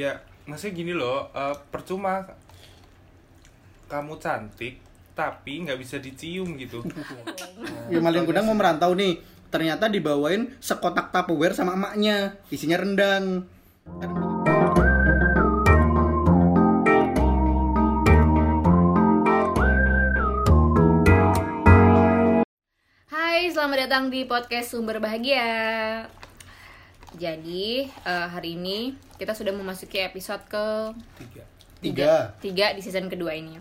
ya maksudnya gini loh eh, percuma kamu cantik tapi nggak bisa dicium gitu Ya Malin Kundang mau merantau nih. Ternyata dibawain sekotak Tupperware sama emaknya. Isinya rendang. Hai, selamat datang di podcast Sumber Bahagia. Jadi eh, hari ini kita sudah memasuki episode ke tiga Tiga. tiga di season kedua ini.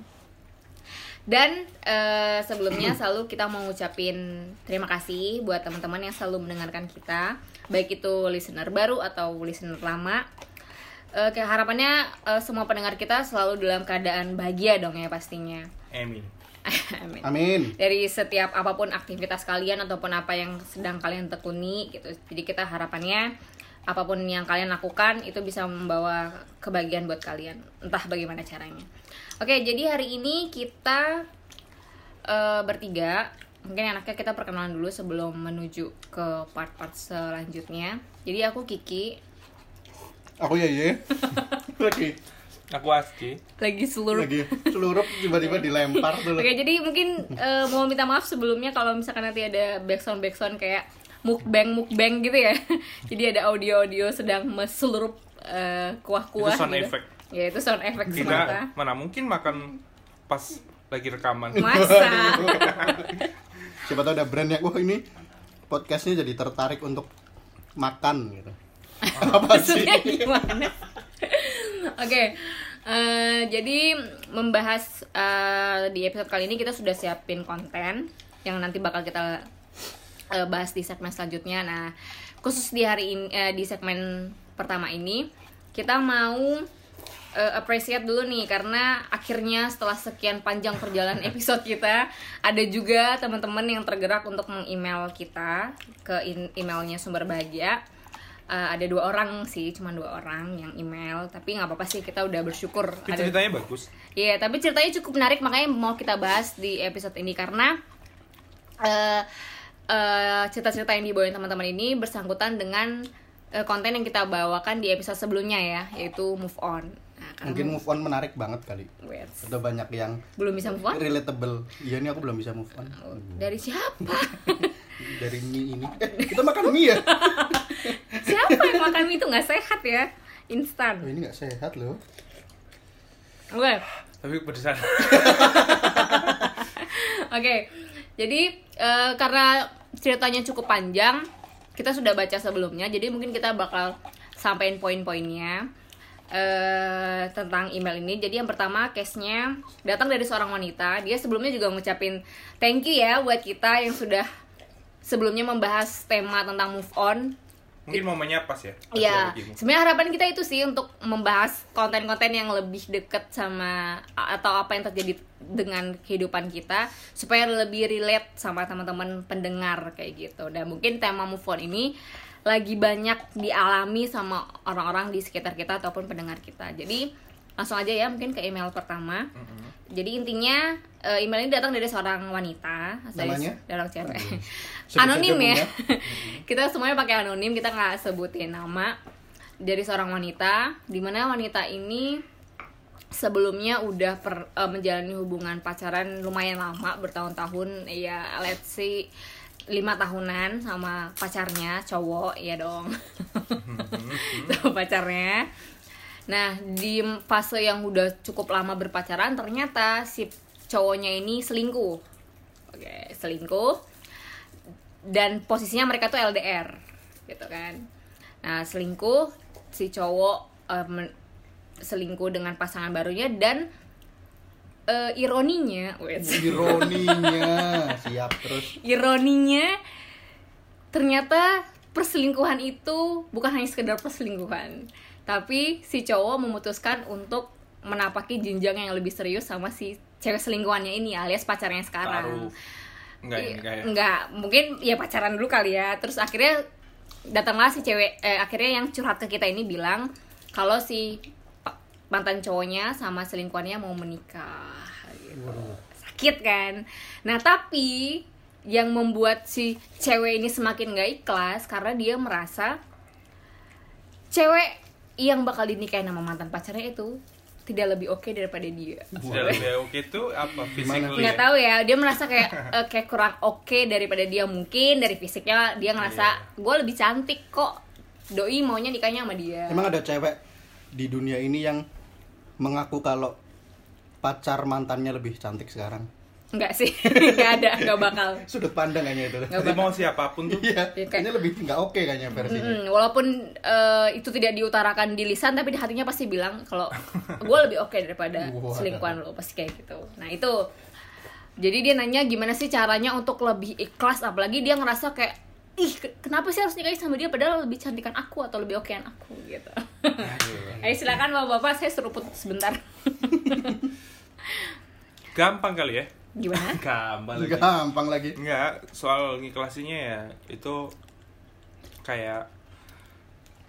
Dan eh, sebelumnya selalu kita mau ngucapin terima kasih buat teman-teman yang selalu mendengarkan kita, baik itu listener baru atau listener lama. Eh, kayak harapannya eh, semua pendengar kita selalu dalam keadaan bahagia dong ya pastinya. Amin Amin Amin. dari setiap apa pun aktivitas kalian ataupun apa yang sedang kalian tekuni gitu. Jadi kita harapannya apa pun yang kalian lakukan itu bisa membawa kebahagiaan buat kalian. Entah bagaimana caranya. Oke, jadi hari ini kita eh, bertiga mungkin enaknya kita perkenalan dulu sebelum menuju ke part-part selanjutnya. Jadi aku Kiki Aku ya ya. Aku Aski lagi seluruh lagi seluruh tiba-tiba dilempar dulu. Oke, jadi mungkin eh, mau minta maaf sebelumnya kalau misalkan nanti ada backsound backsound kayak mukbang mukbang gitu ya. jadi ada audio audio sedang meselurup eh, kuah-kuah. Itu sound gitu. effect. Ya itu sound effect kita semata. mana mungkin makan pas lagi rekaman Masa. Siapa tahu ada brand yang wah ini podcastnya jadi tertarik untuk makan gitu. Apa sih? Maksudnya gimana? Oke. eh, jadi membahas eh, di episode kali ini kita sudah siapin konten yang nanti bakal kita eh, bahas di segmen selanjutnya. Nah, khusus di hari ini eh, di segmen pertama ini kita mau eh, appreciate dulu nih karena akhirnya setelah sekian panjang perjalanan episode kita ada juga teman-teman yang tergerak untuk meng-email kita ke in- emailnya sumber bahagia Eh, ada dua orang sih cuma dua orang yang email tapi nggak apa-apa sih kita udah bersyukur tapi ada ceritanya bagus Iya, tapi ceritanya cukup menarik makanya mau kita bahas di episode ini karena eh eh, cerita-cerita yang dibawain teman-teman ini bersangkutan dengan eh, konten yang kita bawakan di episode sebelumnya ya, yaitu move on. Nah, karena Mungkin move on menarik banget kali. Wait, Udah banyak yang belum bisa move on relatable. Iya ini aku belum bisa move on. dari siapa? Dari mie ini. Eh, kita makan mie ya? siapa yang makan mie itu nggak sehat ya? Instan. Oh, ini nggak sehat loh. Oke. tapi pedesan Oke, jadi eh, karena ceritanya cukup panjang, kita sudah baca sebelumnya, jadi mungkin kita bakal sampein poin-poinnya eh tentang email ini. Jadi yang pertama case-nya datang dari seorang wanita. Dia sebelumnya juga ngucapin thank you ya buat kita yang sudah sebelumnya membahas tema tentang move on mungkin momennya pas ya Iya, sebenarnya harapan kita itu sih untuk membahas konten-konten yang lebih deket sama atau apa yang terjadi dengan kehidupan kita supaya lebih relate sama teman-teman pendengar kayak gitu. Dan mungkin tema move on ini lagi banyak dialami sama orang-orang di sekitar kita ataupun pendengar kita. Jadi langsung aja ya mungkin ke email pertama. Jadi intinya eh, email ini datang dari seorang wanita, Namanya? dari orang cewek. Sebut anonim ya. Bunda. kita semuanya pakai anonim, kita nggak sebutin nama dari seorang wanita, di mana wanita ini sebelumnya udah per- eh, menjalani hubungan pacaran lumayan lama bertahun-tahun, ya let's say lima tahunan sama pacarnya cowok ya dong sama pacarnya nah di fase yang udah cukup lama berpacaran ternyata si cowoknya ini selingkuh. Oke selingkuh. Dan posisinya mereka tuh LDR gitu kan. Nah selingkuh si cowok men- selingkuh dengan pasangan barunya dan eh, ironinya wait, Ironinya. Siap terus. ironinya ternyata perselingkuhan itu bukan hanya sekedar perselingkuhan tapi si cowok memutuskan untuk menapaki jenjang yang lebih serius sama si cewek selingkuhannya ini alias pacarnya sekarang Taruh. enggak enggak ya enggak, mungkin ya pacaran dulu kali ya. Terus akhirnya datanglah si cewek eh, akhirnya yang curhat ke kita ini bilang kalau si pa- mantan cowoknya sama selingkuhannya mau menikah gitu. Sakit kan? Nah, tapi yang membuat si cewek ini semakin gak ikhlas karena dia merasa cewek yang bakal dinikahin sama mantan pacarnya itu tidak lebih oke daripada dia. Sudah lebih oke tuh apa? Physically nggak ya? tahu ya dia merasa kayak eh, kayak kurang oke daripada dia mungkin dari fisiknya dia ngerasa gue lebih cantik kok. Doi maunya nikahnya sama dia. Emang ada cewek di dunia ini yang mengaku kalau pacar mantannya lebih cantik sekarang? Nggak sih. Nggak ada nggak bakal. Sudut pandang kayaknya itu. Nggak Jadi mau siapa pun tuh. Iya, Iya, kayak- kayaknya lebih nggak oke kayaknya versinya. Mm-mm, walaupun eh, itu tidak diutarakan di lisan tapi di hatinya pasti bilang kalau gue lebih oke daripada Wah. selingkuhan lo pasti kayak gitu. Nah itu. Jadi dia nanya gimana sih caranya untuk lebih ikhlas apalagi dia ngerasa kayak ih ke- kenapa sih harus nikahin sama dia padahal lebih cantikan aku atau lebih okean aku? gitu. Ayo silakan bapak-bapak saya seruput sebentar. Gampang kali ya gimana gampang lagi Gampang lagi. Enggak, soal ngiklasinya ya itu kayak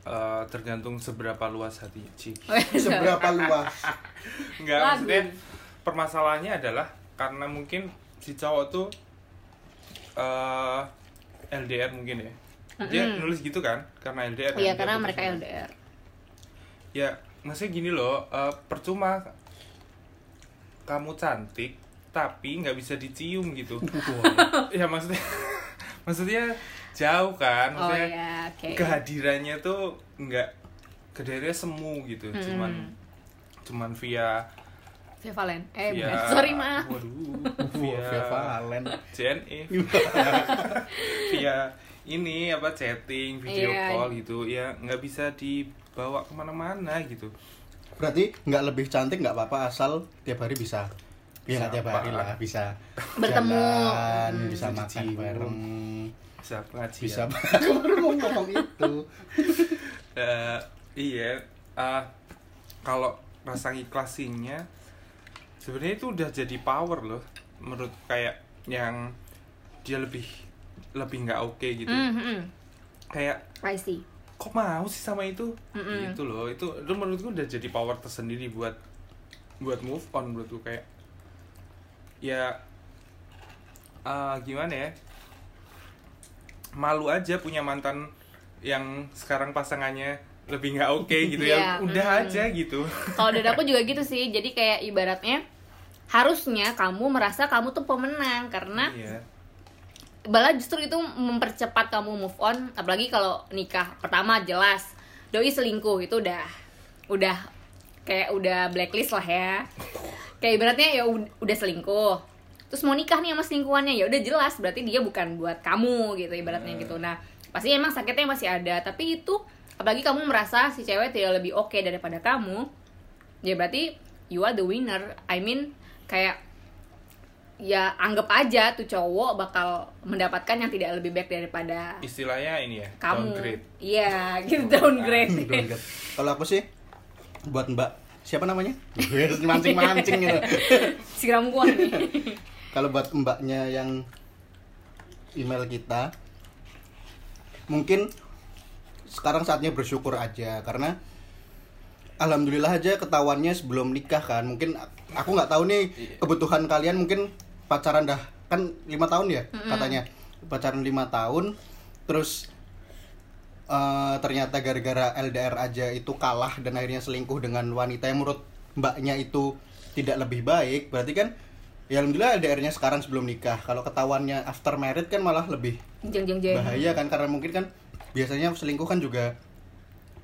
eh, tergantung seberapa luas hati Cik. Seberapa luas? Enggak, Lagu. maksudnya permasalahannya adalah karena mungkin si cowok tuh eh LDR mungkin ya. Dia Mm-mm. nulis gitu kan karena LDR. iya karena mereka LDR Ya, maksudnya gini loh, eh, percuma kamu cantik tapi nggak bisa dicium gitu. ya maksudnya maksudnya jauh kan, oh maksudnya ya oke kehadirannya tuh nggak kehadirannya semu gitu, Mm-mm. cuman cuman via Via Valen eh via bukan. sorry maaf Waduh, Via via Valen. JNE via ini apa chatting, video Iya. call gitu ya nggak bisa dibawa ke mana-mana gitu. Berarti nggak lebih cantik nggak apa-apa asal tiap hari bisa. Ya nggak tiap hari Siapa? lah, bisa Bertemu. jalan, Hmm. bisa Bisa makan bareng, Bisa pengajian. bisa aku baru mau ngomong itu. Eh, iya ah, kalau rasa ngiklasinya sebenarnya itu udah jadi power loh menurut kayak yang dia lebih lebih nggak oke gitu Mm, mm, mm. kayak I see kok mau sih sama itu Mm-mm. gitu loh itu itu menurutku udah jadi power tersendiri buat buat move on menurutku kayak ya ah, gimana ya? Malu aja punya mantan yang sekarang pasangannya lebih nggak oke gitu ya. Iya, udah mm. aja gitu. Kalau dari aku juga gitu sih. Jadi kayak ibaratnya harusnya kamu merasa kamu tuh pemenang karena iya. Malah justru itu mempercepat kamu move on apalagi kalau nikah pertama jelas doi selingkuh itu udah udah kayak udah blacklist lah ya kayak ibaratnya ya ud- udah selingkuh. Terus mau nikah nih sama selingkuhannya ya udah jelas berarti dia bukan buat kamu gitu ibaratnya gitu. Nah pasti emang sakitnya masih ada tapi itu apalagi kamu merasa si cewek tidak lebih oke daripada kamu ya berarti you are the winner. I mean kayak ya anggap aja tuh cowok bakal mendapatkan yang tidak lebih baik daripada istilahnya ini ya kamu. downgrade. Iya gitu downgrade. Downgrade. Kalau aku sih buat Mbak siapa namanya? Mancing-mancing gitu. siram gua nih Kalau buat mbaknya yang email kita, mungkin sekarang saatnya bersyukur aja karena alhamdulillah aja ketahuannya sebelum nikah kan. Mungkin aku nggak tahu nih kebutuhan kalian mungkin pacaran dah kan lima tahun ya katanya pacaran lima tahun terus eh, ternyata gara-gara LDR aja itu kalah dan akhirnya selingkuh dengan wanita yang menurut mbaknya itu tidak lebih baik berarti kan ya alhamdulillah LDR-nya sekarang sebelum nikah. Kalau ketahuannya after married kan malah lebih jeng jeng jeng bahaya kan karena mungkin kan biasanya selingkuh kan juga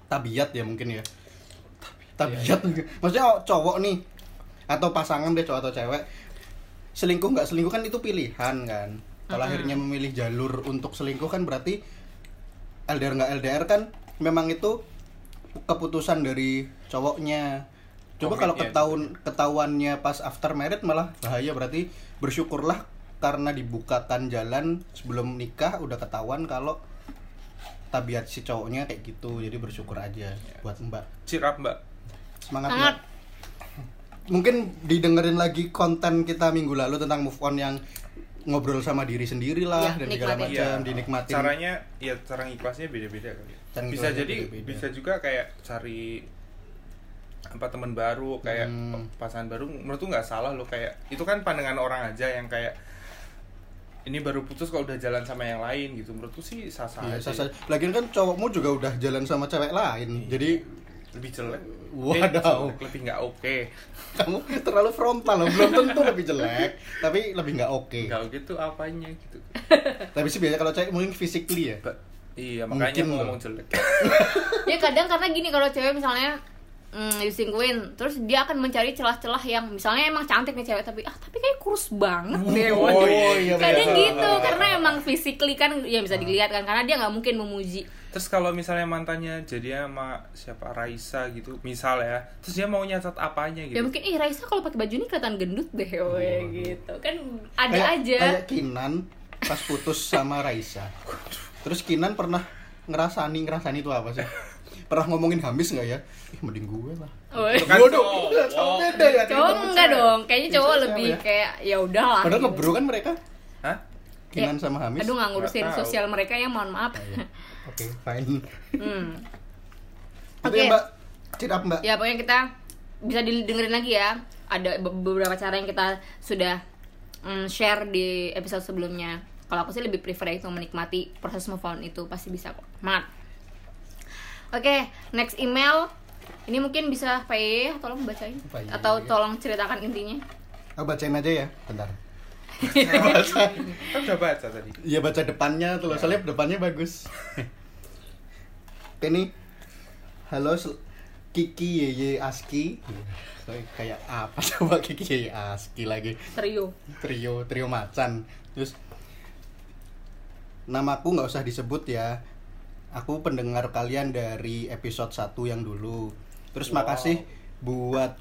tabiat ya mungkin ya. Tabiat. Maksudnya cowok nih atau pasangan deh cowok atau cewek selingkuh nggak selingkuh kan itu pilihan kan. Kalau akhirnya memilih jalur untuk selingkuh kan berarti LDR nggak LDR kan memang itu keputusan dari cowoknya. Coba kalau Komitnya ketahuan ketahuannya pas after married malah bahaya berarti bersyukurlah karena dibukakan jalan sebelum nikah udah ketahuan kalau tabiat si cowoknya kayak gitu. Jadi bersyukur aja buat mbak. Up mbak. Semangat Semangat. mbak. Mungkin didengerin lagi konten kita minggu lalu tentang move on yang ngobrol sama diri sendiri lah Ya, dan segala macam Iya, dinikmatin caranya ya cara ikhlasnya beda-beda kali ya. Cara bisa jadi beda-beda. bisa juga kayak cari apa teman baru kayak Hmm. pasangan baru menurutku nggak salah loh kayak itu kan pandangan orang aja yang kayak ini baru putus kalau udah jalan sama yang lain gitu menurutku sih sah sah Iya, aja sasa- lagian kan cowokmu juga udah jalan sama cewek lain Iya. jadi lebih jelek Wadaw. Eh, jelek, lebih nggak oke Kamu terlalu frontal loh, belum tentu lebih jelek, tapi lebih nggak oke. nggak oke tuh apanya gitu Tapi sih biasanya kalau cewek mungkin physically ya. Iya makanya Mungkin ngomong jelek ya kadang karena gini kalau cewek misalnya mm, diselingkuhin terus dia akan mencari celah-celah yang misalnya emang cantik nih cewek tapi ah tapi kayak kurus banget deh Oh, waduh. iya, kadang bener. gitu karena emang physically kan ya bisa dilihat kan karena dia nggak mungkin memuji terus kalau misalnya mantannya jadi sama siapa Raisa gitu misal ya terus dia mau nyatat apanya gitu ya mungkin ih Raisa kalau pakai baju ini kelihatan gendut deh woy, gitu kan ada Kayak- aja Kayak Kinan pas putus sama Raisa. Terus Kinan pernah ngerasani ngerasani itu apa sih? Pernah ngomongin Hamis nggak ya? Ih mending gue lah. Woy. Itu kan Waduh, cowok. cowok beda ya. cowok enggak dong kayaknya cowok lebih ya? kayak ya udahlah Padahal gitu. ngebro kan mereka Hah? Kinan Ya, sama Hamis. aduh nggak ngurusin sosial mereka ya mohon maaf Oke, fine. hmm. Oke. ya Mbak. Cheer up Mbak. ya pokoknya kita bisa didengerin lagi ya ada be- beberapa cara yang kita sudah mm, share di episode sebelumnya kalau aku sih lebih prefer itu menikmati proses move on itu pasti bisa kok mat oke next email ini mungkin bisa Paye tolong bacain Pak Ye. atau tolong ceritakan intinya Aku bacain aja ya, bentar. kan udah baca tadi Iya baca depannya tuh loh, soalnya depannya bagus. Ini halo Kiki Yeye Aski. Kayak apa coba Kiki Yeye Aski lagi? trio Trio trio macan. Terus namaku nggak usah disebut ya. Aku pendengar kalian dari episode 1 yang dulu. Terus Wow. makasih buat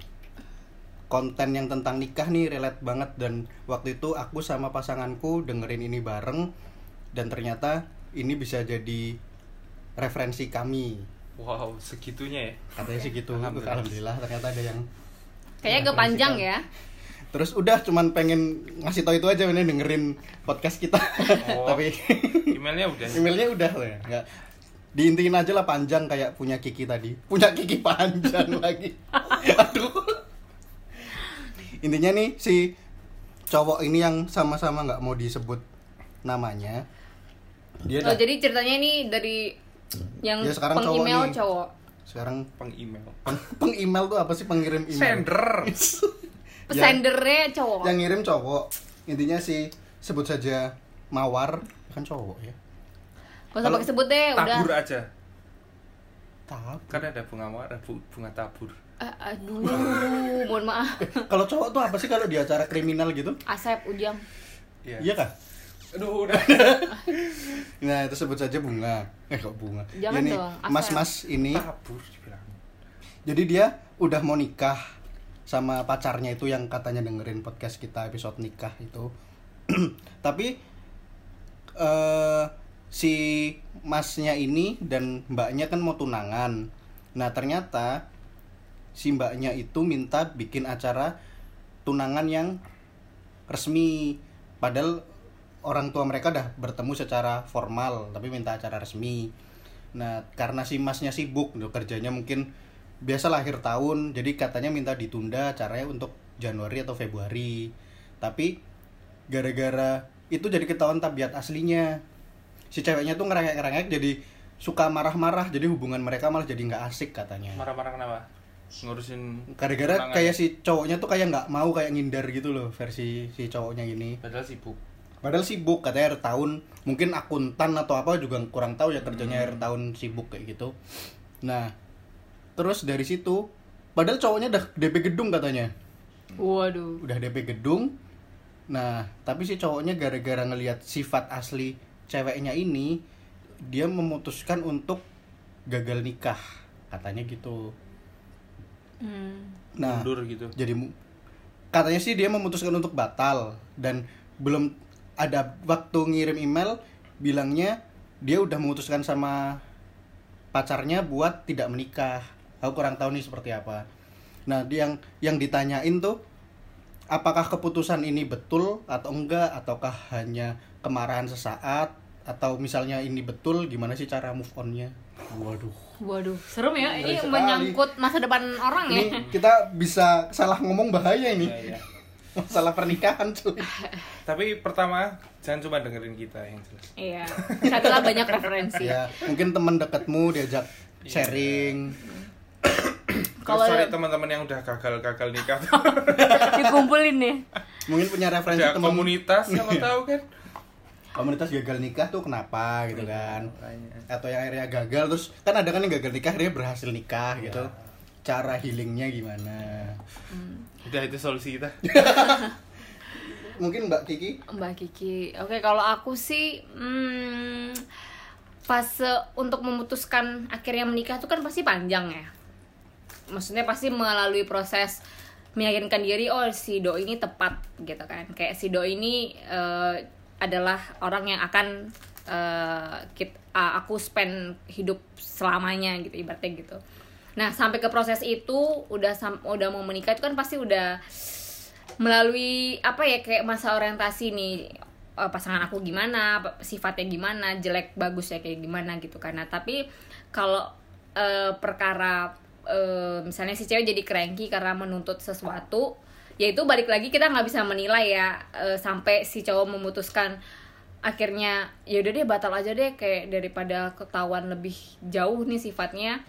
konten yang tentang nikah nih relate banget dan waktu itu aku sama pasanganku dengerin ini bareng dan ternyata ini bisa jadi referensi kami. Wow segitunya ya? Katanya sih gitu Alhamdulillah. alhamdulillah, ternyata ada yang kayaknya agak panjang kami. ya. Terus udah cuman pengen ngasih tau itu aja ini dengerin podcast kita. Oh. tapi emailnya udah? Emailnya udah lah ya nggak. Diintiin aja lah panjang kayak punya Kiki tadi. Punya Kiki panjang lagi. Aduh. Intinya nih si cowok ini yang sama-sama nggak mau disebut namanya dia oh, dah- jadi ceritanya ini dari yang Ya, sekarang cowok peng-email nih. cowok sekarang peng email peng, peng-email tuh apa sih pengirim email sender Ya. sendernya cowok yang ngirim cowok intinya si sebut saja mawar kan cowok ya Gak usah Kalau- pakai sebut deh, udah. tabur aja Tab. kan ada bunga mawar ada bu- bunga tabur Ah, aduh, mohon maaf. kalau cowok tuh apa sih kalau di acara kriminal gitu Asep Ujang. iya iya kah aduh udah Nah, itu sebut saja bunga. Eh, kok bunga? Jangan Ya dong. Mas-mas ini. Jadi dia udah mau nikah sama pacarnya itu yang katanya dengerin podcast kita episode nikah itu. Tapi eh si masnya ini dan mbaknya kan mau tunangan. Nah, ternyata si mbaknya itu minta bikin acara tunangan yang resmi. Padahal orang tua mereka udah bertemu secara formal, tapi minta acara resmi. Nah, karena si masnya sibuk, kerjanya mungkin biasa akhir tahun, jadi katanya minta ditunda acaranya untuk Januari atau Februari. Tapi gara-gara itu jadi ketahuan tabiat aslinya. Si ceweknya tuh ngerengek-ngerengek jadi suka marah-marah, jadi hubungan mereka malah jadi nggak asik katanya. marah-marah kenapa ngurusin Gara-gara kayak si cowoknya tuh kayak nggak mau kayak ngindar gitu loh versi si cowoknya ini. padahal sibuk Padahal sibuk katanya akhir tahun mungkin akuntan atau apa juga kurang tahu ya kerjanya akhir tahun sibuk kayak gitu. Nah, terus dari situ padahal cowoknya udah DP gedung katanya. Waduh. Udah DP gedung. Nah, tapi si cowoknya gara-gara ngelihat sifat asli ceweknya ini dia memutuskan untuk gagal nikah katanya gitu. Hmm. Nah, mundur gitu jadi katanya sih dia memutuskan untuk batal dan belum ada waktu ngirim email bilangnya dia udah memutuskan sama pacarnya buat tidak menikah. Aku kurang tahu nih seperti apa. Nah dia yang yang ditanyain tuh apakah keputusan ini betul atau enggak? Ataukah hanya kemarahan sesaat? Atau misalnya ini betul gimana sih cara move onnya? Waduh. Waduh, serem ya. Ini menyangkut masa depan orang ya. ini kita bisa salah ngomong bahaya ini. Iya, iya. Masalah pernikahan cuy tapi pertama jangan cuma dengerin kita yang jelas Iya. Carilah banyak referensi. ya mungkin teman dekatmu diajak Iya. sharing Kalau ada- teman-teman yang udah gagal-gagal nikah dikumpulin nih Mungkin punya referensi teman komunitas siapa tahu kan komunitas gagal nikah tuh kenapa gitu Iya. kan. Makanya. Atau yang akhirnya gagal terus kan ada kan yang gagal nikah akhirnya berhasil nikah Iya. gitu. Cara healingnya gimana? Udah itu solusi kita Mungkin Mbak Kiki Mbak Kiki, oke kalau aku sih hmm, fase untuk memutuskan akhirnya menikah itu kan pasti panjang ya. Maksudnya pasti melalui proses meyakinkan diri oh si do ini tepat gitu kan. Kayak si do ini eh, adalah orang yang akan eh, kit- ah, aku spend hidup selamanya gitu ibaratnya gitu. Nah sampai ke proses itu udah sam- udah mau menikah itu kan pasti udah melalui apa ya kayak masa orientasi nih eh, pasangan aku gimana sifatnya gimana jelek bagus ya kayak gimana gitu karena tapi kalau eh, perkara eh, misalnya si cewek jadi cranky karena menuntut sesuatu ya itu balik lagi kita nggak bisa menilai ya eh, sampai si cowok memutuskan akhirnya ya udah deh batal aja deh kayak daripada ketahuan lebih jauh nih sifatnya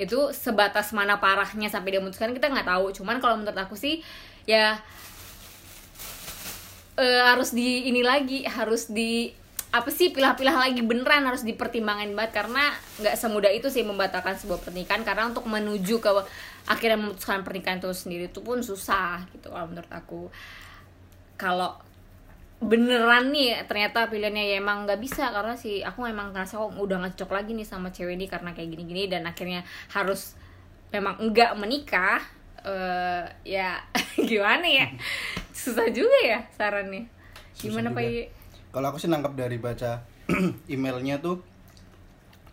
itu sebatas mana parahnya sampai dia memutuskan kita nggak tahu. Cuman kalau menurut aku sih ya eh, harus di ini lagi harus di apa sih pilah-pilah lagi beneran harus dipertimbangin banget. Karena nggak semudah itu sih membatalkan sebuah pernikahan. Karena untuk menuju ke akhirnya memutuskan pernikahan itu sendiri itu pun susah gitu kalau menurut aku. Kalau beneran nih ternyata pilihannya ya emang nggak bisa karena sih aku emang ngerasa kok udah nggak cocok lagi nih sama cewek ini karena kayak gini-gini dan akhirnya harus memang enggak menikah eh ya gimana ya? Susah juga ya sarannya. Gimana Susah pak kalau aku sih nangkep dari baca emailnya tuh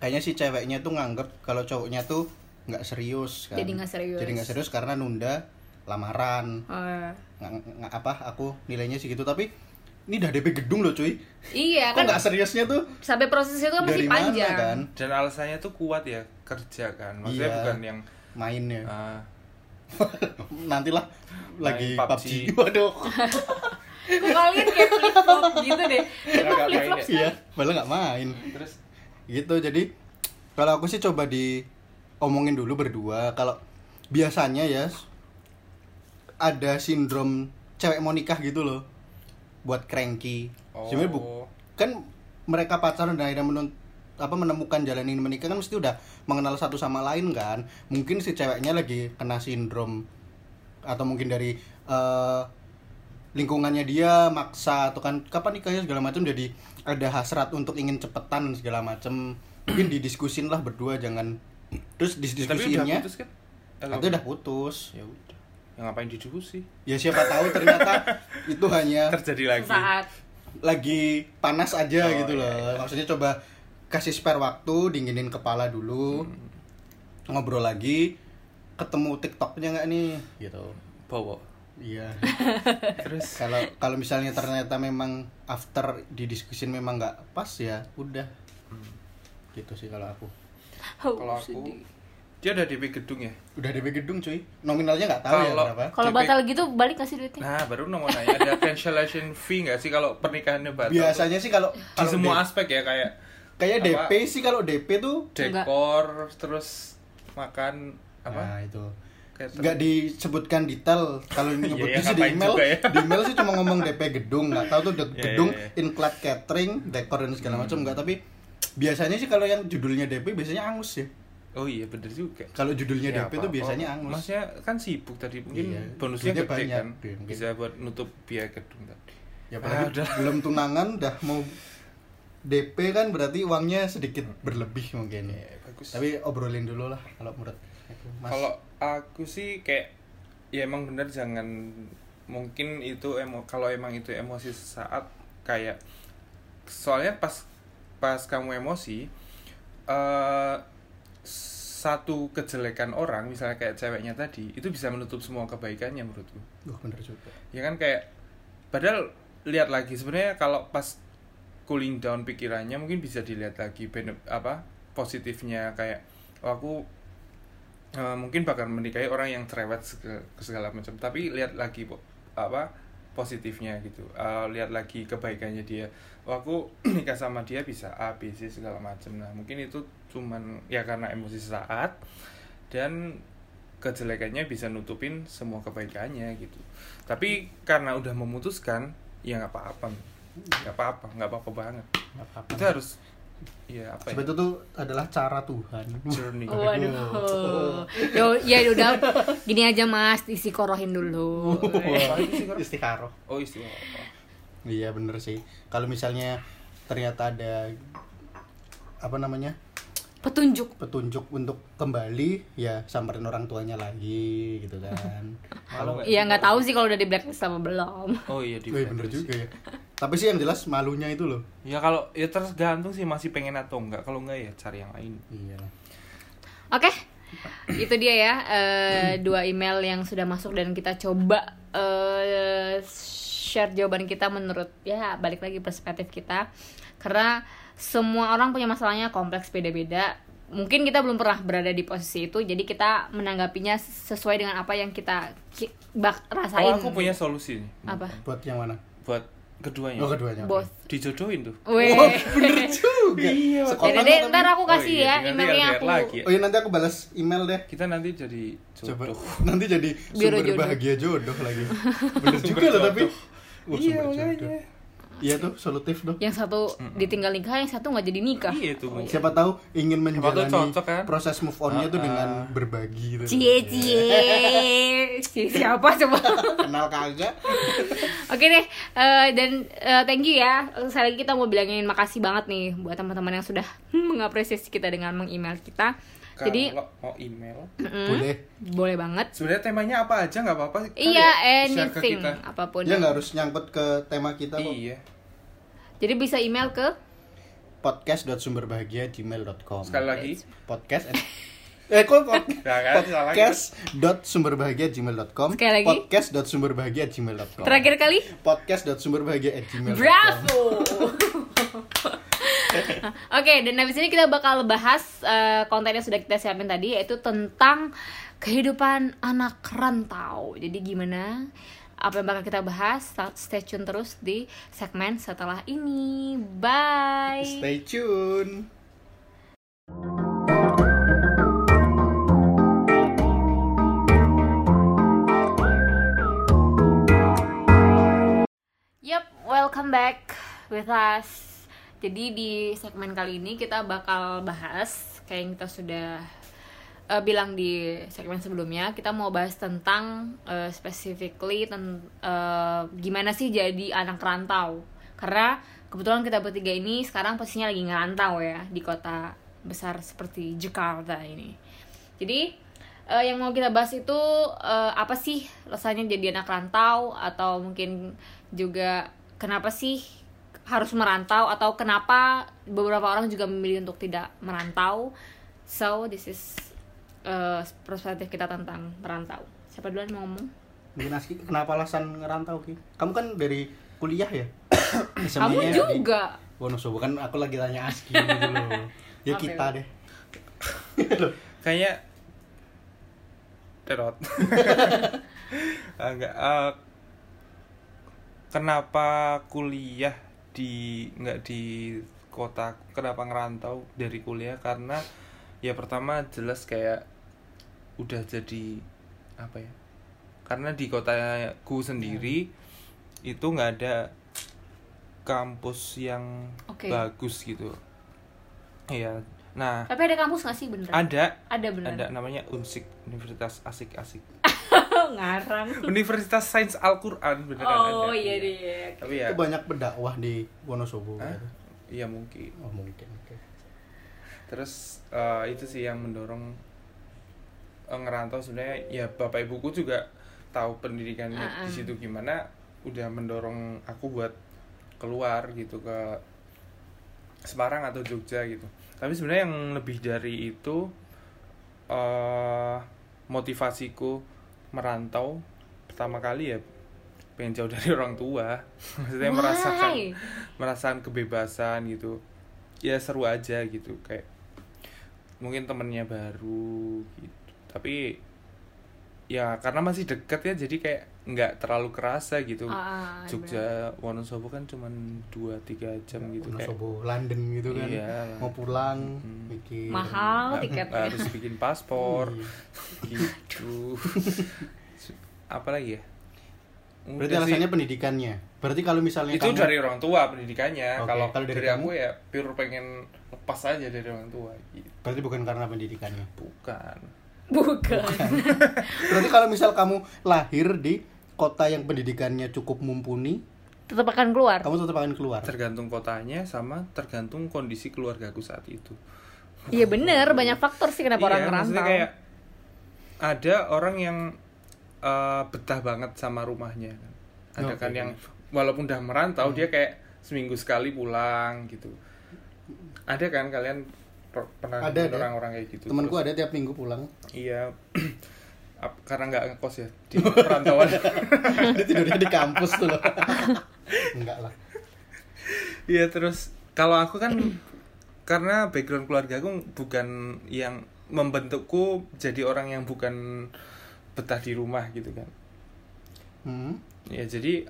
kayaknya si ceweknya tuh nganggep kalau cowoknya tuh nggak serius kan. Jadi nggak serius. jadi nggak serius karena nunda lamaran. Eh, nggak nggak- apa aku nilainya sih gitu tapi ini udah DP gedung loh cuy. Iya kok kan nggak seriusnya tuh? sampai proses itu kan dari masih mana panjang. kan? Dan alasannya tuh kuat ya kerja kan. Maksudnya Iya. bukan yang mainnya ah, nantilah lagi PUBG. PUBG. waduh. Kok kalian kayak flip flop gitu deh. Nggak flip flop ya? iya malah nggak main. Terus? Gitu jadi kalau aku sih coba di omongin dulu berdua. Kalau biasanya ya ada sindrom cewek mau nikah gitu loh buat cranky. Sebenarnya bu Oh. kan mereka pacaran dan akhirnya menun- apa menemukan jalan ingin menikah kan mesti udah mengenal satu sama lain kan? Mungkin si ceweknya lagi kena sindrom atau mungkin dari eh, lingkungannya dia maksa atau kan kapan nikahnya segala macam jadi ada hasrat untuk ingin cepetan segala macam. Mungkin didiskusin lah berdua jangan. Terus tapi udah putus kan? Itu udah putus. Ya udah. ya ngapain didiskusi ya siapa tahu ternyata itu hanya terjadi lagi saat lagi panas aja Oh, gitu loh. iya. Maksudnya coba kasih spare waktu, dinginin kepala dulu, Hmm. ngobrol lagi, ketemu TikToknya nggak nih, gitu. bawa Iya. terus Kalau kalau misalnya ternyata memang after didiskusin memang nggak pas ya, udah. Hmm. Gitu sih kalau aku. Oh, kalau aku sedih. Dia udah DP gedung ya Udah DP gedung cuy. Nominalnya nggak tahu ya Kalau- berapa. kalau DP batal gitu balik kasih duitnya nah baru mau nanya ada cancellation fee nggak sih kalau pernikahannya batal tuh? Biasanya sih kalau di kalau semua aspek ya kayak kayak apa? DP sih kalau DP tuh Enggak. dekor terus makan apa Nah, itu. nggak disebutkan detail kalau ini nyebutnya ya, sih di email ya. di email sih cuma ngomong DP gedung nggak tahu tuh de- Iya, gedung iya, iya. include catering dekor dan segala macam Hmm. nggak tapi biasanya sih kalau yang judulnya DP biasanya angus ya oh iya bener juga kalau judulnya Ya, DP tuh apa-apa. biasanya angus Maksudnya kan sibuk tadi mungkin Iya, bonusnya gede banyak, kan. Bisa buat nutup biaya gedung tadi. ya Ah, apalagi udah. belum tunangan dah mau DP kan berarti uangnya sedikit berlebih mungkin Ya, bagus. tapi obrolin dulu lah kalau menurut Mas. Kalau aku sih kayak ya emang bener jangan mungkin itu emo kalau emang itu emosi sesaat kayak soalnya pas pas kamu emosi eh satu kejelekan orang misalnya kayak ceweknya tadi itu bisa menutup semua kebaikannya menurutku. Wah, bener juga. Ya kan kayak padahal lihat lagi sebenarnya kalau pas cooling down pikirannya mungkin bisa dilihat lagi bene- apa positifnya kayak oh, aku eh, mungkin bakal menikahi orang yang cerewet seg- segala macam. Tapi lihat lagi apa positifnya gitu. Eh, lihat lagi kebaikannya dia. Oh, aku nikah sama dia bisa A B C segala macam. Nah mungkin itu cuman ya karena emosi saat dan kejelekannya bisa nutupin semua kebaikannya gitu tapi karena udah memutuskan ya nggak apa-apa nggak apa-apa nggak apa-apa banget Nggak apa-apa. itu harus ya apa ya itu tuh adalah cara Tuhan. journey Waduh. Yo, ya udah gini aja Mas, isi korohin dulu. Istikharoh. oh istilah Iya bener sih. Kalau misalnya ternyata ada apa namanya Petunjuk. petunjuk untuk kembali ya samperin orang tuanya lagi gitu kan. malu nggak Iya nggak tahu sih kalau udah di blacklist sama belum. oh iya di Oh, iya, bener juga ya. Tapi sih yang jelas malunya itu loh. ya kalau ya tergantung sih masih pengen atau enggak kalau enggak ya cari yang lain Iya. Oke, itu dia ya eh, dua email yang sudah masuk dan kita coba eh, share jawaban kita menurut ya balik lagi perspektif kita karena semua orang punya masalahnya kompleks beda-beda. Mungkin kita belum pernah berada di posisi itu, jadi kita menanggapinya sesuai dengan apa yang kita ki- bak rasain. oh aku punya solusi Apa? Buat yang mana? buat keduanya Oh keduanya. Both. dijodohin tuh Weh. Oh, bener juga. Iya, Sekolah deh, ntar aku kasih Oh iya, ya emailnya aku. lagi ya. Oh iya nanti aku balas email deh. kita nanti jadi Coba jodoh nanti jadi sumber jodoh. bahagia jodoh lagi. Bener juga loh tapi. Wah, iya makanya jodoh. Iya tuh solutif tuh. Yang satu ditinggal nikah, yang satu nggak jadi nikah. iya tuh Siapa tahu ingin menjalani cocok, kan? proses move on-nya tuh Ah, dengan ah. berbagi gitu. Cie cie. Si siapa coba? Kenal kagak? Oke deh, eh, dan eh, thank you ya. Sekali lagi kita mau bilangin makasih banget nih buat teman-teman yang sudah mengapresiasi kita dengan meng-email kita. Jadi kalau mau email mm, Boleh. boleh banget. sebenarnya temanya apa aja nggak apa-apa kali Iya, ya, share ke anything kita apa pun. Ya nggak harus nyangkut ke tema kita kok. iya Jadi bisa email ke podcast.sumberbahagia@gmail.com. sekali lagi Podcast Eh kok pod- Ya kan, podcast.sumberbahagia@gmail.com. Sekali lagi. podcast.sumberbahagia@gmail.com. terakhir kali. podcast.sumberbahagia@gmail.com. Bravo. Oke, dan habis ini kita bakal bahas eh, konten yang sudah kita siapin tadi yaitu tentang kehidupan anak rantau. Jadi gimana? Apa yang bakal kita bahas? Stay tune terus di segmen setelah ini. Bye. Stay tune. Yup, welcome back with us. Jadi di segmen kali ini kita bakal bahas kayak yang kita sudah eh, bilang di segmen sebelumnya, kita mau bahas tentang eh, specifically ten- eh, gimana sih jadi anak rantau. Karena kebetulan kita bertiga ini sekarang posisinya lagi ngerantau ya di kota besar seperti Jakarta ini. Jadi eh, yang mau kita bahas itu eh, apa sih rasanya jadi anak rantau atau mungkin juga kenapa sih harus merantau atau kenapa beberapa orang juga memilih untuk tidak merantau. So this is eh, perspektif kita tentang merantau. Siapa duluan mau ngomong? Mungkin Aski kenapa alasan ngerantau Ki? Kamu kan dari kuliah ya? Kamu SMA-nya di juga. Wonosobo kan aku lagi tanya Aski gitu loh. Ya kita deh. kayaknya terot enggak eh, kenapa kuliah di nggak di kota kenapa ngerantau dari kuliah karena ya pertama jelas kayak udah jadi apa ya karena di kotaku sendiri itu nggak ada kampus yang Oke. bagus gitu iya nah Tapi ada kampus gak sih beneran? ada Ada beneran. ada namanya Unsik Universitas Asik-Asik Ngarang. Universitas Sains Al-Quran beneran ada Oh iya deh. tapi ya Itu banyak pendakwah di Wonosobo. Gitu. iya mungkin Oh mungkin. Oke. terus eh, itu sih yang mendorong eh, ngerantau sebenarnya ya bapak ibuku juga tahu pendidikannya Ah, ah. di situ gimana udah mendorong aku buat keluar gitu ke Semarang atau Jogja gitu tapi sebenarnya yang lebih dari itu eh motivasiku merantau pertama kali ya pengen jauh dari orang tua. Maksudnya merasakan Why? merasakan kebebasan gitu. Ya seru aja gitu kayak mungkin temennya baru gitu. Tapi ya karena masih deket ya jadi kayak nggak terlalu kerasa gitu. Ah, ah, Jogja Wonosobo kan cuman 2-3 jam gitu kayak Wonosobo London gitu kan. Iya. mau pulang mikir. Mahal tiketnya. harus bikin paspor. Iya. gitu. Apa lagi ya? Berarti Udah sih. alasannya pendidikannya? Berarti kalau misalnya itu kamu- dari orang tua pendidikannya. Oke, kalau kalau dari dari, kamu? aku ya pure pengen lepas aja dari orang tua gitu. berarti bukan karena pendidikannya? Bukan. Bukan. Berarti kalau misal kamu lahir di kota yang pendidikannya cukup mumpuni tetap akan keluar? kamu tetap akan keluar. Tergantung kotanya sama tergantung kondisi keluargaku saat itu. Iya bener. Banyak faktor sih kenapa orang Iya, maksudnya merantau kayak ada orang yang eh, betah banget sama rumahnya kan. Ada Oke. kan yang walaupun udah merantau dia kayak seminggu sekali pulang gitu. Ada kan kalian per- pernah Ada, orang-orang kayak gitu temanku ada tiap minggu pulang. Iya Ap- karena nggak ngekos ya di perantauan dia tidurnya di kampus tuh loh enggak lah Iya terus kalau aku kan karena background keluarga aku bukan yang membentukku jadi orang yang bukan betah di rumah gitu kan. hmm. Ya jadi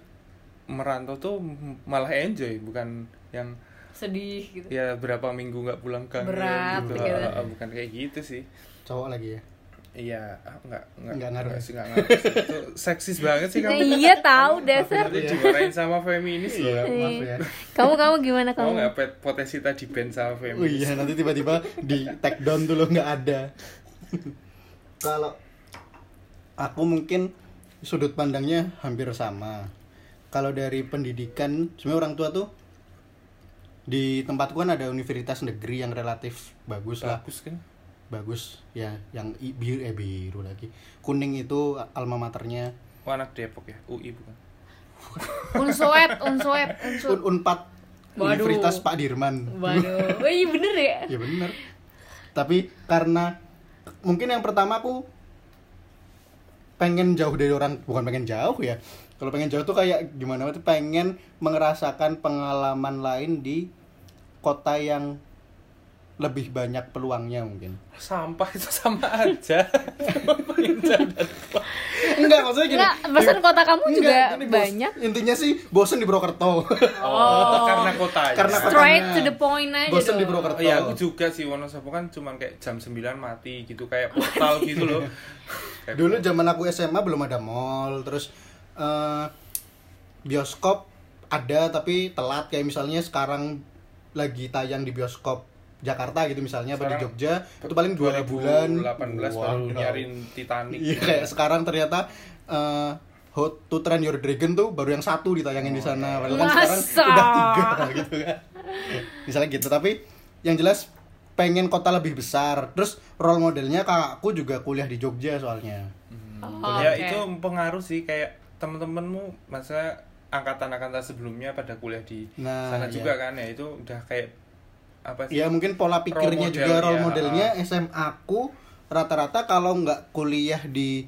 merantau tuh malah enjoy bukan yang sedih gitu ya berapa minggu nggak pulang kangen Berat gitu. gitu. Bukan kayak gitu sih. cowok lagi ya Iya, ah, nggak nggak Nggak ngaruh sih nggak ngaruh. Itu seksis banget sih kamu. iya tahu dasar Nanti dimarahin sama feminis iya loh. maaf ya kamu kamu gimana Kamu kamu nggak pet- potensi tadi band sama Oh feminis. iya nanti tiba-tiba di take down dulu nggak ada. Kalau aku mungkin sudut pandangnya hampir sama. Kalau dari pendidikan, sebenarnya orang tua tuh di tempatku kan ada universitas negeri yang relatif bagus lah, Bagus kan? Bagus. Ya, yang i- biru eh biru lagi, kuning itu alma maternya. Oh, anak Depok ya? UI bukan? unsuet unsuet unsuet Un Unpad Waduh. Universitas Pak Dirman. waduh. Oh, iya bener ya? Ya bener. Tapi karena mungkin yang pertama aku pengen jauh dari orang bukan pengen jauh ya. Kalau pengen jauh tuh kayak gimana? Tuh pengen mengerasakan pengalaman lain di kota yang lebih banyak peluangnya mungkin Sampah itu sama aja. Enggak maksudnya gini Enggak, pesan kota kamu juga Enggak, bos. banyak intinya sih bosen di Purwokerto Oh, karena kotanya. Karena kota- straight Kotanya. to the point aja bosen di dong. Purwokerto Oh, iya, aku juga sih Wonosobo kan cuman kayak jam 9 mati gitu kayak portal gitu loh. Kayak Dulu zaman aku SMA belum ada mall, terus eh, bioskop ada tapi telat kayak misalnya sekarang lagi tayang di bioskop Jakarta gitu misalnya apa di Sekarang Jogja itu paling dua bulan 2018 baru Waduh. nyariin Titanic. Iya kayak sekarang ternyata eh, How to Train Your Dragon tuh baru yang satu ditayangin di sana padahal kan sekarang udah tiga gitu kan misalnya gitu tapi yang jelas pengen kota lebih besar terus role modelnya kakakku juga kuliah di Jogja soalnya Oh, ya oke. itu pengaruh sih kayak temen-temenmu masa angkatan-angkatan sebelumnya pada kuliah di Nah, sana iya. juga kan ya itu udah kayak apa sih? Ya mungkin pola pikirnya Role juga role modelnya, modelnya SMA aku rata-rata kalau nggak kuliah di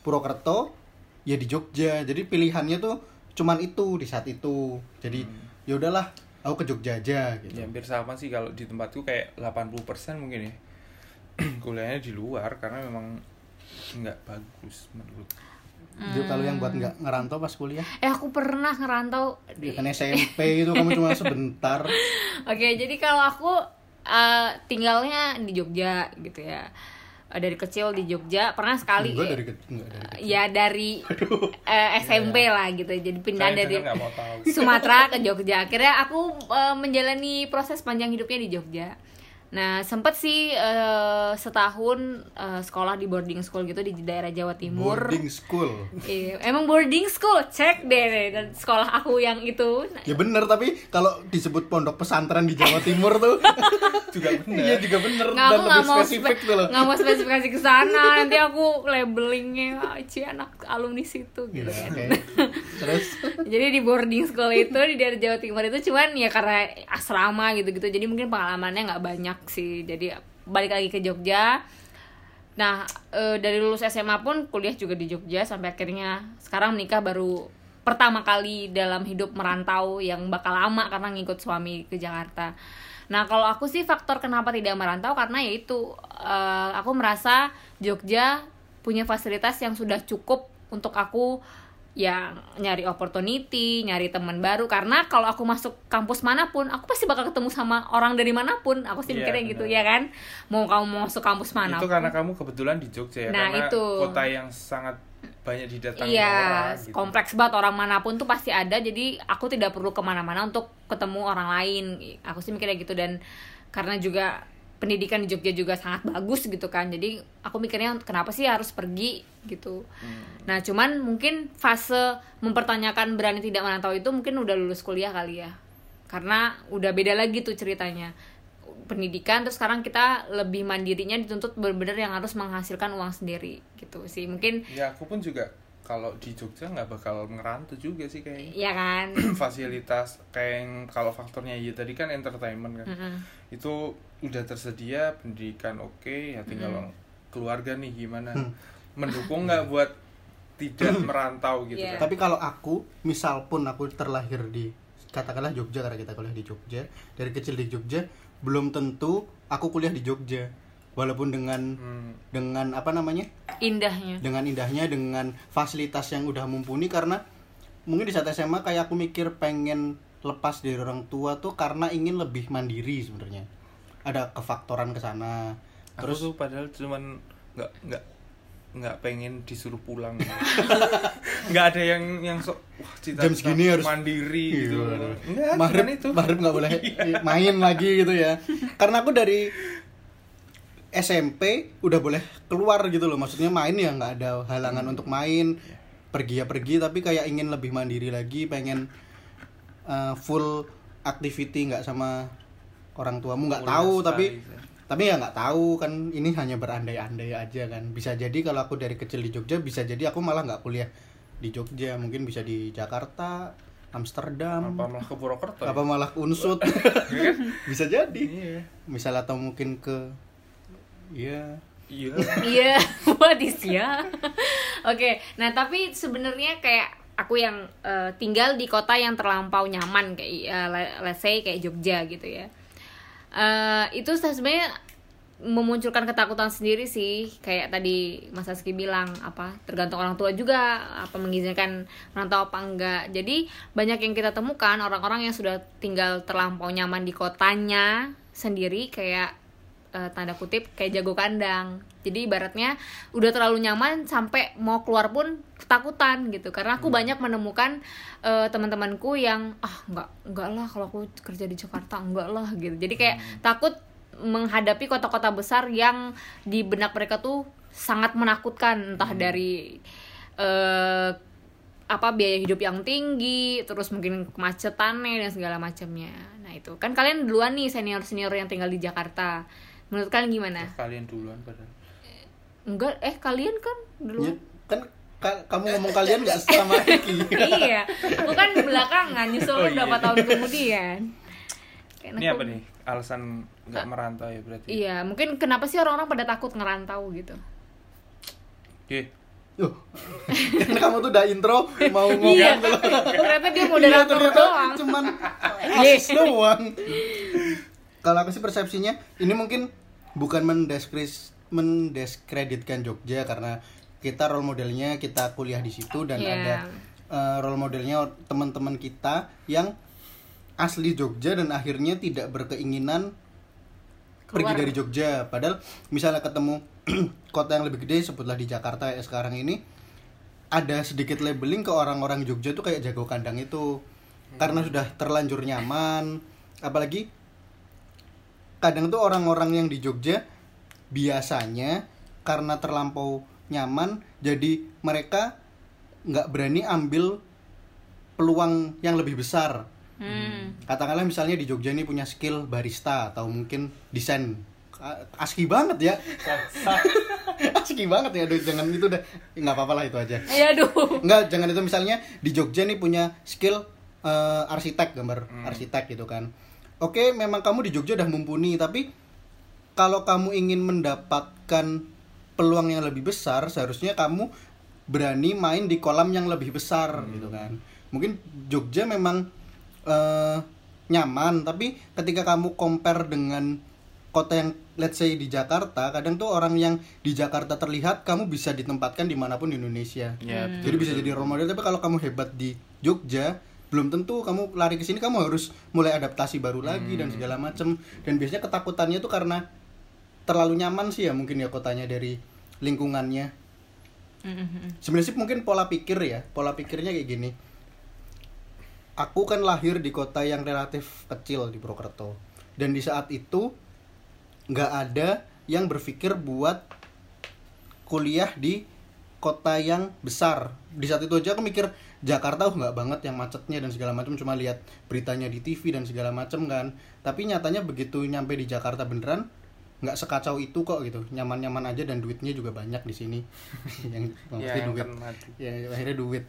Purwokerto ya di Jogja. Jadi pilihannya tuh cuman itu di saat itu. Jadi ya udahlah aku ke Jogja aja gitu. Ya, hampir sama sih kalau di tempatku kayak 80% mungkin ya kuliahnya di luar karena memang nggak bagus menurut Jadi kalau yang buat nggak ngerantau pas kuliah, eh aku pernah ngerantau ya kan SMP itu kamu cuma sebentar. Oke, jadi kalau aku eh, tinggalnya di Jogja gitu ya. Eh, dari kecil di Jogja, pernah sekali. Enggak dari ke- enggak dari kecil. Ya dari eh, SMP lah gitu. Jadi pindah dari Sumatera ke Jogja. Akhirnya aku eh, menjalani proses panjang hidupnya di Jogja. Nah, sempet sih eh, setahun eh, sekolah di boarding school gitu di daerah Jawa Timur. Boarding school. Iya, emang boarding school, cek deh. Dan sekolah aku yang itu. Ya bener tapi kalau disebut pondok pesantren di Jawa Timur tuh juga bener Iya juga bener nggak dan lebih mau spesifik spe- tuh loh. nggak mau spesifikasi ke sana nanti aku labelingnya ah, Ci anak alumni situ gitu Iya, kan oke. Terus jadi di boarding school itu di daerah Jawa Timur itu cuman ya karena asrama gitu gitu jadi mungkin pengalamannya nggak banyak sih. Jadi balik lagi ke Jogja. Nah eh, dari lulus SMA pun kuliah juga di Jogja sampai akhirnya sekarang menikah baru pertama kali dalam hidup merantau yang bakal lama karena ngikut suami ke Jakarta. Nah kalau aku sih faktor kenapa tidak merantau karena yaitu eh, aku merasa Jogja punya fasilitas yang sudah cukup untuk aku yang nyari opportunity, nyari teman baru karena kalau aku masuk kampus mana pun, aku pasti bakal ketemu sama orang dari mana pun. Aku sih Iya, mikirnya gitu ya kan. Mau kamu mau masuk kampus mana? Itu karena kamu kebetulan di Jogja ya, Nah, karena itu. kota yang sangat banyak didatangi Iya, orang gitu. kompleks banget orang mana pun tuh pasti ada. Jadi aku tidak perlu ke mana-mana untuk ketemu orang lain. Aku sih mikirnya gitu dan karena juga pendidikan di Jogja juga sangat bagus gitu kan. Jadi aku mikirnya kenapa sih harus pergi gitu. Hmm. Nah, cuman mungkin fase mempertanyakan berani tidak merantau itu mungkin udah lulus kuliah kali ya. Karena udah beda lagi tuh ceritanya. Pendidikan terus sekarang kita lebih mandirinya dituntut bener-bener yang harus menghasilkan uang sendiri gitu sih. Mungkin Ya aku pun juga kalau di Jogja nggak bakal ngerantau juga sih kayaknya. ya kan. fasilitas kayak yang kalau faktornya ya tadi kan entertainment kan Mm-mm. itu udah tersedia pendidikan oke ya tinggal keluarga nih gimana mendukung nggak buat tidak merantau gitu Iya. kan Tapi kalau aku, misal pun aku terlahir di katakanlah Jogja karena kita kuliah di Jogja, dari kecil di Jogja, belum tentu aku kuliah di Jogja. Walaupun dengan Hmm, dengan apa namanya? Indahnya. Dengan indahnya dengan fasilitas yang udah mumpuni karena mungkin di saat SMA kayak aku mikir pengen lepas dari orang tua tuh karena ingin lebih mandiri sebenarnya. Ada kefaktoran ke sana. terus tuh padahal cuman nggak nggak nggak pengen disuruh pulang nggak ada yang yang sok wah cita Jam segini harus- mandiri gitu Iya. nggak Maghrib cuman itu Maghrib nggak boleh main lagi gitu ya. Karena aku dari SMP udah boleh keluar gitu loh. Maksudnya main ya nggak ada halangan untuk main. Pergi ya pergi tapi kayak ingin lebih mandiri lagi, pengen uh, full activity nggak sama orang tuamu nggak tahu sekali tapi sih. tapi ya nggak tahu kan ini hanya berandai-andai aja kan bisa jadi kalau aku dari kecil di Jogja bisa jadi aku malah nggak kuliah di Jogja mungkin bisa di Jakarta Amsterdam apa malah ke Purwokerto ya? apa malah unsut Iya kan? bisa jadi iya misal atau mungkin ke ya iya. Iya, what is ya? Oke, nah tapi sebenarnya kayak aku yang eh, tinggal di kota yang terlampau nyaman kayak le- let's say kayak Jogja gitu ya. Eh, itu sebenarnya memunculkan ketakutan sendiri sih. Kayak tadi Mas Aski bilang apa tergantung orang tua juga apa mengizinkan merantau apa enggak. Jadi banyak yang kita temukan orang-orang yang sudah tinggal terlampau nyaman di kotanya sendiri kayak eh, tanda kutip kayak jago kandang. Jadi ibaratnya udah terlalu nyaman sampai mau keluar pun ketakutan gitu. Karena aku banyak menemukan eh, teman-temanku yang ah nggak nggak lah kalau aku kerja di Jakarta enggak lah gitu. Jadi kayak takut menghadapi kota-kota besar yang di benak mereka tuh sangat menakutkan. Entah dari eh, apa biaya hidup yang tinggi terus mungkin kemacetannya dan segala macamnya. Nah itu. Kan kalian duluan nih senior senior yang tinggal di Jakarta menurut kalian gimana? Kalian duluan padahal enggak eh kalian kan Ya, duluan kan ka- kamu ngomong kalian nggak sama Iki iya aku kan belakangan nyusul Oh, lu berapa iya. tahun kemudian. Kayak ini aku- apa nih? Alasan nggak merantau ya berarti? Iya mungkin kenapa sih orang-orang pada takut ngerantau gitu? Oke. Loh, kan kamu tuh udah intro mau ngomong iya kalau ternyata dia Iya, moderator ternyata doang. cuman doang. Kalau aku sih persepsinya ini mungkin bukan mendeskris mendiskreditkan Jogja karena kita role modelnya kita kuliah di situ dan Iya. ada eh, role modelnya teman-teman kita yang asli Jogja dan akhirnya tidak berkeinginan pergi Keluar. dari Jogja padahal misalnya ketemu kota yang lebih gede sebutlah di Jakarta ya sekarang ini ada sedikit labeling ke orang-orang Jogja tuh kayak jago kandang itu karena sudah terlanjur nyaman apalagi kadang tuh orang-orang yang di Jogja biasanya karena terlampau nyaman jadi mereka nggak berani ambil peluang yang lebih besar. Hmm. katakanlah misalnya di Jogja ini punya skill barista atau mungkin desain. Aski banget ya. Aski banget ya aduh jangan itu deh. Nggak apa-apa lah itu aja. Ya aduh. Enggak, jangan itu misalnya di Jogja nih punya skill eh, arsitek gambar arsitek gitu kan. Oke, memang kamu di Jogja udah mumpuni, tapi kalau kamu ingin mendapatkan peluang yang lebih besar, seharusnya kamu berani main di kolam yang lebih besar gitu kan. Mungkin Jogja memang eh, nyaman, tapi ketika kamu compare dengan kota yang let's say di Jakarta kadang tuh orang yang di Jakarta terlihat kamu bisa ditempatkan di mana pun di Indonesia. Ya, jadi bisa jadi role model. Tapi kalau kamu hebat di Jogja belum tentu kamu lari ke sini kamu harus mulai adaptasi baru lagi dan segala macem. Dan biasanya ketakutannya tuh karena terlalu nyaman sih ya mungkin ya kotanya dari lingkungannya. Mm-mm. sebenarnya sih mungkin pola pikir ya pola pikirnya kayak gini. Aku kan lahir di kota yang relatif kecil di Purwokerto. Dan di saat itu nggak ada yang berpikir buat kuliah di kota yang besar. Di saat itu aja aku mikir Jakarta oh nggak banget yang macetnya dan segala macam cuma lihat beritanya di TV dan segala macam kan. Tapi nyatanya begitu nyampe di Jakarta beneran nggak sekacau itu kok gitu. Nyaman-nyaman aja dan duitnya juga banyak di sini. Yang ya maksudnya yang duit ya akhirnya duit.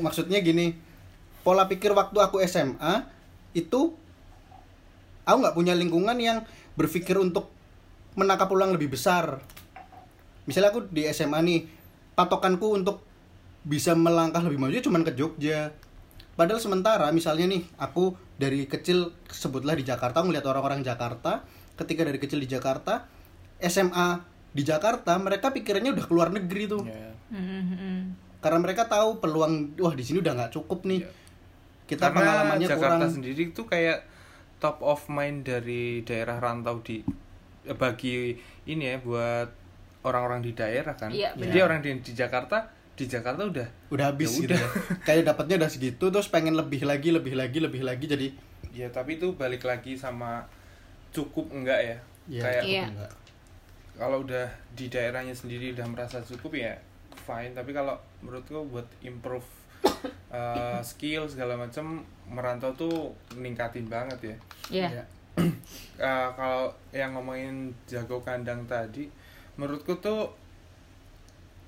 Maksudnya gini pola pikir waktu aku SMA itu aku nggak punya lingkungan yang berpikir untuk menangkap peluang lebih besar. Misalnya aku di SMA nih patokanku untuk bisa melangkah lebih maju cuma ke Jogja padahal sementara misalnya nih aku dari kecil sebutlah di Jakarta ngeliat orang-orang Jakarta ketika dari kecil di Jakarta SMA di Jakarta mereka pikirannya udah keluar negeri tuh. Mm-mm. karena mereka tahu peluang wah di sini udah nggak cukup nih Iya. kita Karena pengalamannya Jakarta kurang sendiri itu kayak top of mind dari daerah rantau di eh, bagi ini ya buat orang-orang di daerah kan. Iya, Jadi benar. orang di, di Jakarta di Jakarta udah udah habis Ya gitu ya. kayak dapatnya udah segitu terus pengen lebih lagi lebih lagi lebih lagi jadi ya tapi itu balik lagi sama cukup enggak ya. ya kayak Iya. enggak. kalau udah di daerahnya sendiri udah merasa cukup ya fine tapi kalau menurutku buat improve uh, skill segala macam merantau tuh meningkatin banget ya Iya. Ya. Uh, kalau yang ngomongin jago kandang tadi menurutku tuh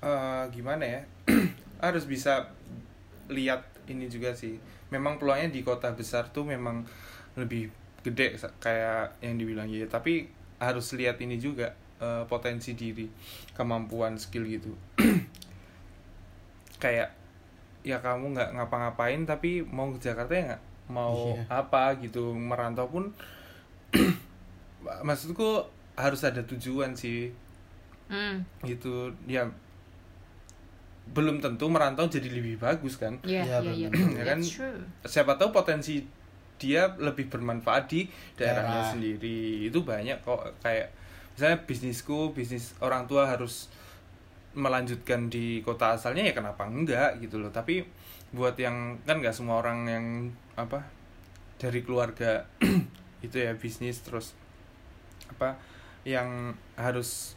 uh, gimana ya? Harus bisa lihat ini juga sih. Memang peluangnya di kota besar tuh memang lebih gede kayak yang dibilang ya tapi harus lihat ini juga uh, potensi diri kemampuan skill gitu. Kayak ya kamu nggak ngapa-ngapain tapi mau ke Jakarta ya nggak? Mau Iya. apa gitu merantau pun maksudku harus ada tujuan sih. Mm. gitu ya belum tentu merantau jadi lebih bagus kan Iya, Iya, iya, iya. benar. Ya kan? Siapa tahu potensi dia lebih bermanfaat di daerahnya Daerah. sendiri itu banyak kok kayak misalnya bisnisku bisnis orang tua harus melanjutkan di kota asalnya ya kenapa enggak gitu loh tapi buat yang kan nggak semua orang yang apa dari keluarga itu ya bisnis terus apa yang harus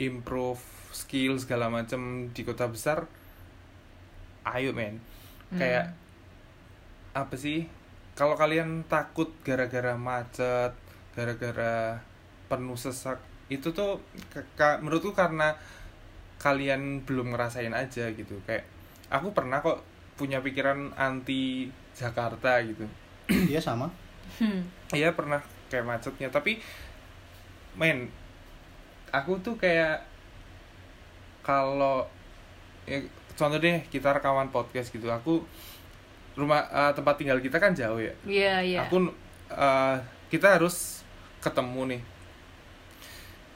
improve skill segala macam di kota besar ayo men. Kayak apa sih? Kalau kalian takut gara-gara macet gara-gara penuh sesak itu tuh ke- ka- menurutku karena kalian belum ngerasain aja gitu. Kayak aku pernah kok punya pikiran anti Jakarta gitu. Iya sama. Hmm. Iya pernah kayak macetnya. Tapi men aku tuh kayak kalau ya, contoh deh kita rekaman podcast gitu. Aku rumah eh, tempat tinggal kita kan jauh ya. Iya, iya. aku eh, kita harus ketemu nih.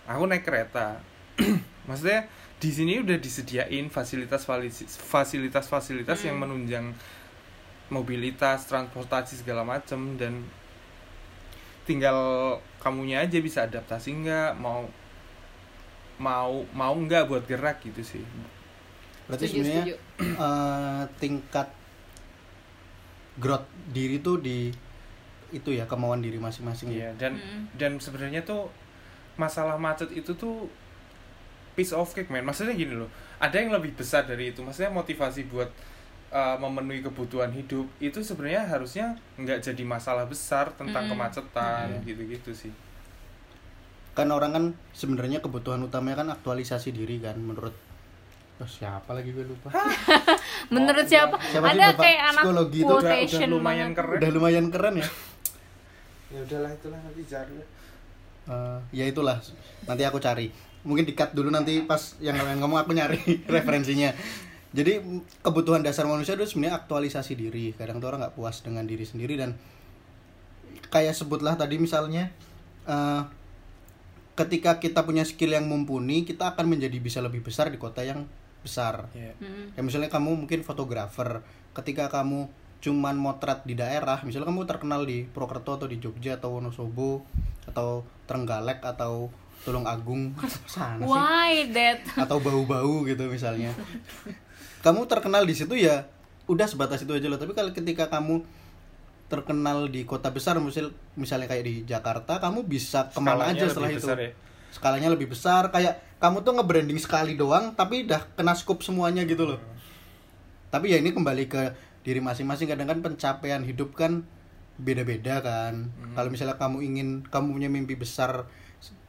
Aku naik kereta. Maksudnya di sini udah disediain fasilitas fasilitas fasilitas yang Hmm. menunjang mobilitas transportasi segala macem dan tinggal kamunya aja bisa adaptasi nggak? Mau mau mau nggak buat gerak gitu sih berarti Setuju, sebenarnya setuju. eh, tingkat growth diri tuh di itu ya kemauan diri masing-masing ya Iya dan Mm. dan sebenarnya tuh masalah macet itu tuh piece of cake man maksudnya gini loh ada yang lebih besar dari itu maksudnya motivasi buat uh, memenuhi kebutuhan hidup itu sebenarnya harusnya nggak jadi masalah besar tentang Mm. kemacetan Mm. gitu-gitu sih kan orang kan sebenarnya kebutuhan utamanya kan aktualisasi diri kan menurut oh, siapa lagi gue lupa? Menurut Oh, siapa? Siapa Ada kayak anak psikologi itu? udah, udah lumayan banget. keren. Udah lumayan keren ya? Ya udahlah itulah nanti cari. Eh, ya itulah nanti aku cari. Mungkin dikat dulu nanti pas yang kalian ngomong aku nyari referensinya. Jadi kebutuhan dasar manusia itu sebenarnya aktualisasi diri. Kadang tuh orang nggak puas dengan diri sendiri dan kayak sebutlah tadi misalnya eh, ketika kita punya skill yang mumpuni kita akan menjadi bisa lebih besar di kota yang besar Iya. Mm. ya misalnya kamu mungkin fotografer ketika kamu cuman motret di daerah misalnya kamu terkenal di Purwokerto atau di Jogja atau Wonosobo atau Trenggalek atau Tulung Agung sana sih Why that? atau bau-bau gitu misalnya kamu terkenal di situ ya udah sebatas itu aja loh tapi kalau ketika kamu terkenal di kota besar misal misalnya kayak di Jakarta kamu bisa ke mana Skalanya aja setelah itu. besar ya? skalanya lebih besar kayak kamu tuh nge-branding sekali doang tapi udah kena scope semuanya gitu loh. Tapi ya ini kembali ke diri masing-masing kadang kan pencapaian hidup kan beda-beda kan. Kalau misalnya kamu ingin kamu punya mimpi besar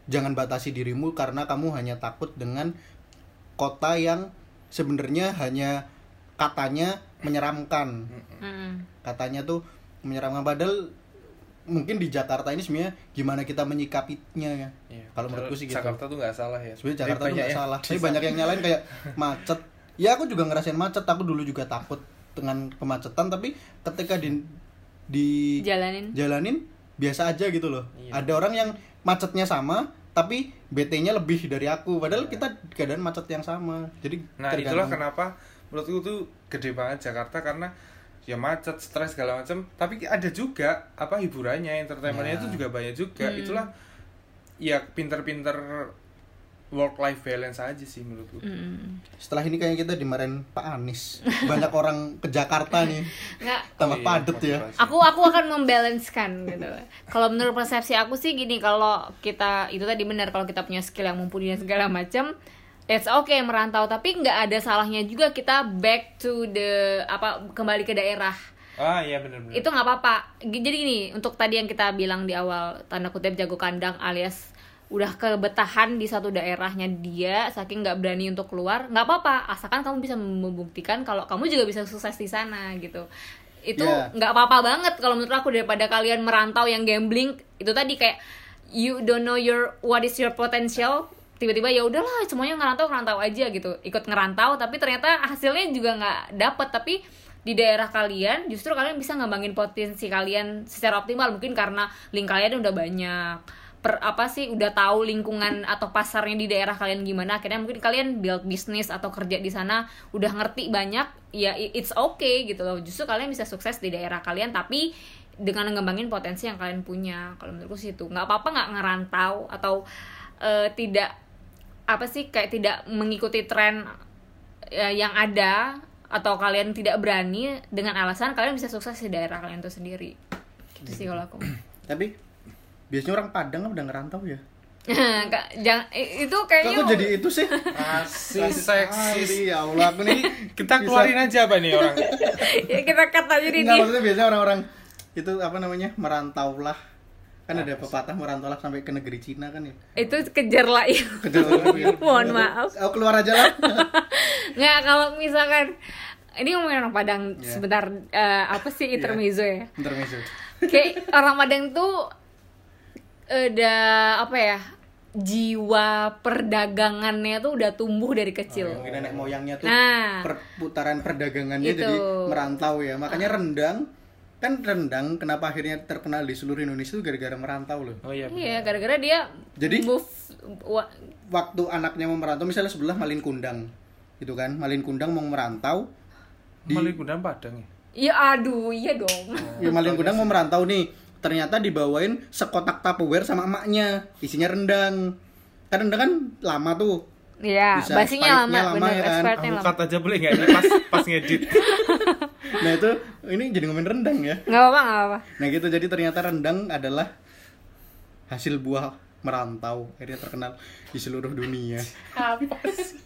jangan batasi dirimu karena kamu hanya takut dengan kota yang sebenarnya hanya katanya menyeramkan. Mm. katanya tuh menyeramkan padahal mungkin di Jakarta ini sebenarnya gimana kita menyikapinya ya Iya. kalau menurutku sih gitu Jakarta tuh nggak salah ya. sebenarnya Tapi Jakarta tuh nggak yang salah tapi banyak yang nyalain kayak macet ya aku juga ngerasain macet aku dulu juga takut dengan kemacetan tapi ketika di di Jalanin. jalanin biasa aja gitu loh Iya. ada orang yang macetnya sama tapi BT-nya lebih dari aku padahal kita keadaan macet yang sama jadi. Nah itulah tergantung. kenapa menurutku tuh gede banget Jakarta karena ya macet, stres segala macam. Tapi ada juga apa hiburannya, entertainmentnya Ya. itu juga banyak juga. Hmm. Itulah ya pinter-pinter work life balance aja sih menurutku. Mm. setelah ini kayaknya kita dimarahin Pak Anies banyak orang ke Jakarta nih Nggak, tambah Oh iya, padet ya aku aku akan membalancekan gitu. Kalau menurut persepsi aku sih gini, kalau kita itu tadi benar kalau kita punya skill yang mumpuni dan segala macam, it's okay merantau. Tapi nggak ada salahnya juga kita back to the apa kembali ke daerah. Ah iya benar-benar. Itu nggak apa-apa. Jadi gini, untuk tadi yang kita bilang di awal tanda kutip jago kandang alias udah kebetahan di satu daerahnya dia saking nggak berani untuk keluar nggak apa-apa asalkan kamu bisa membuktikan kalau kamu juga bisa sukses di sana gitu itu Iya. nggak apa-apa banget kalau menurut aku daripada kalian merantau yang gambling itu tadi kayak you don't know your what is your potential tiba-tiba ya udahlah semuanya ngerantau ngerantau aja gitu. Ikut ngerantau tapi ternyata hasilnya juga nggak dapet. Tapi di daerah kalian justru kalian bisa ngembangin potensi kalian secara optimal. Mungkin karena link kalian udah banyak. Per apa sih udah tahu lingkungan atau pasarnya di daerah kalian gimana. Akhirnya mungkin kalian build bisnis atau kerja di sana udah ngerti banyak ya it's okay gitu loh. Justru kalian bisa sukses di daerah kalian tapi dengan ngembangin potensi yang kalian punya. Kalau menurutku sih itu. Nggak apa-apa nggak ngerantau atau eh, tidak apa sih kayak tidak mengikuti tren eh, yang ada atau kalian tidak berani dengan alasan kalian bisa sukses di daerah kalian itu sendiri. Itu sih kalau aku. Tapi biasanya orang Padang kan udah ngerantau ya? Kak, jangan itu kok kayaknya aku jadi itu sih? Rasis, seksis. Ya Allah aku nih Kita keluarin aja apa nih orang? ya kita kata jadi Enggak, maksudnya biasanya orang-orang itu apa namanya merantaulah kan ada pepatah merantaulah sampai ke negeri Cina kan ya itu kejar lah ya. Mohon Aku- maaf. aku keluar aja lah nggak kalau misalkan ini ngomongin orang Padang Ya. sebentar eh, apa sih intermezzo ya intermezzo kayak orang Padang tuh ada apa ya jiwa perdagangannya tuh udah tumbuh dari kecil mungkin nenek moyangnya tuh Nah. perputaran perdagangannya Itu. jadi merantau ya makanya rendang kan rendang kenapa akhirnya terkenal di seluruh Indonesia itu gara-gara merantau loh Oh iya. iya gara-gara dia Jadi? move wa- waktu anaknya mau merantau misalnya sebelah Malin Kundang gitu kan Malin Kundang mau merantau di Malin Kundang Padang ya. ya aduh iya dong ya Malin Kundang mau merantau nih ternyata dibawain sekotak Tupperware sama emaknya isinya rendang kan rendang kan lama tuh Iya, Bisa basinya lama, lama bener, ya kan? Aku lama. aja boleh nggak ini pas pas ngedit? nah itu ini jadi ngomongin rendang ya Nggak apa-apa, nggak apa-apa. nah gitu jadi ternyata rendang adalah hasil buah merantau akhirnya terkenal di seluruh dunia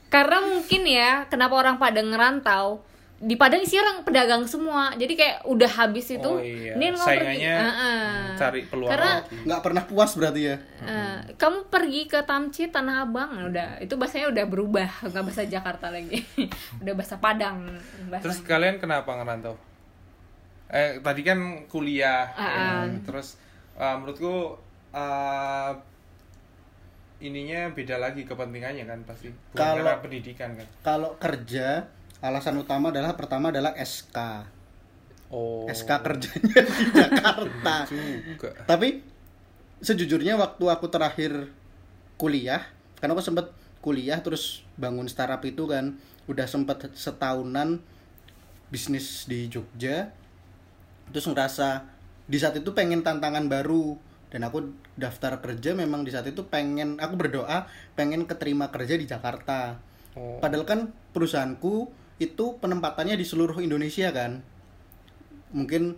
Karena mungkin ya, kenapa orang Padang ngerantau? Di Padang sih orang pedagang semua, jadi kayak udah habis itu. Oh iya. Saingannya pergi. Heeh. cari peluang Karena nggak pernah puas berarti ya eh, kamu pergi ke Tamci Tanah Abang, udah itu bahasanya udah berubah, nggak bahasa Jakarta lagi, udah bahasa Padang. Bahasa. Terus kalian kenapa ngerantau? Eh tadi kan kuliah, Ah, ya. ah. terus eh, menurutku eh, ininya beda lagi kepentingannya kan pasti. Bukan Kalau- karena pendidikan kan. kalau kerja alasan utama adalah pertama adalah SK Oh. SK kerjanya di Jakarta juga. tapi sejujurnya waktu aku terakhir kuliah karena aku sempet kuliah terus bangun startup itu kan udah sempet setahunan bisnis di Jogja terus ngerasa di saat itu pengen tantangan baru dan aku daftar kerja memang di saat itu pengen aku berdoa pengen keterima kerja di Jakarta Oh. padahal kan perusahaanku itu penempatannya di seluruh Indonesia kan mungkin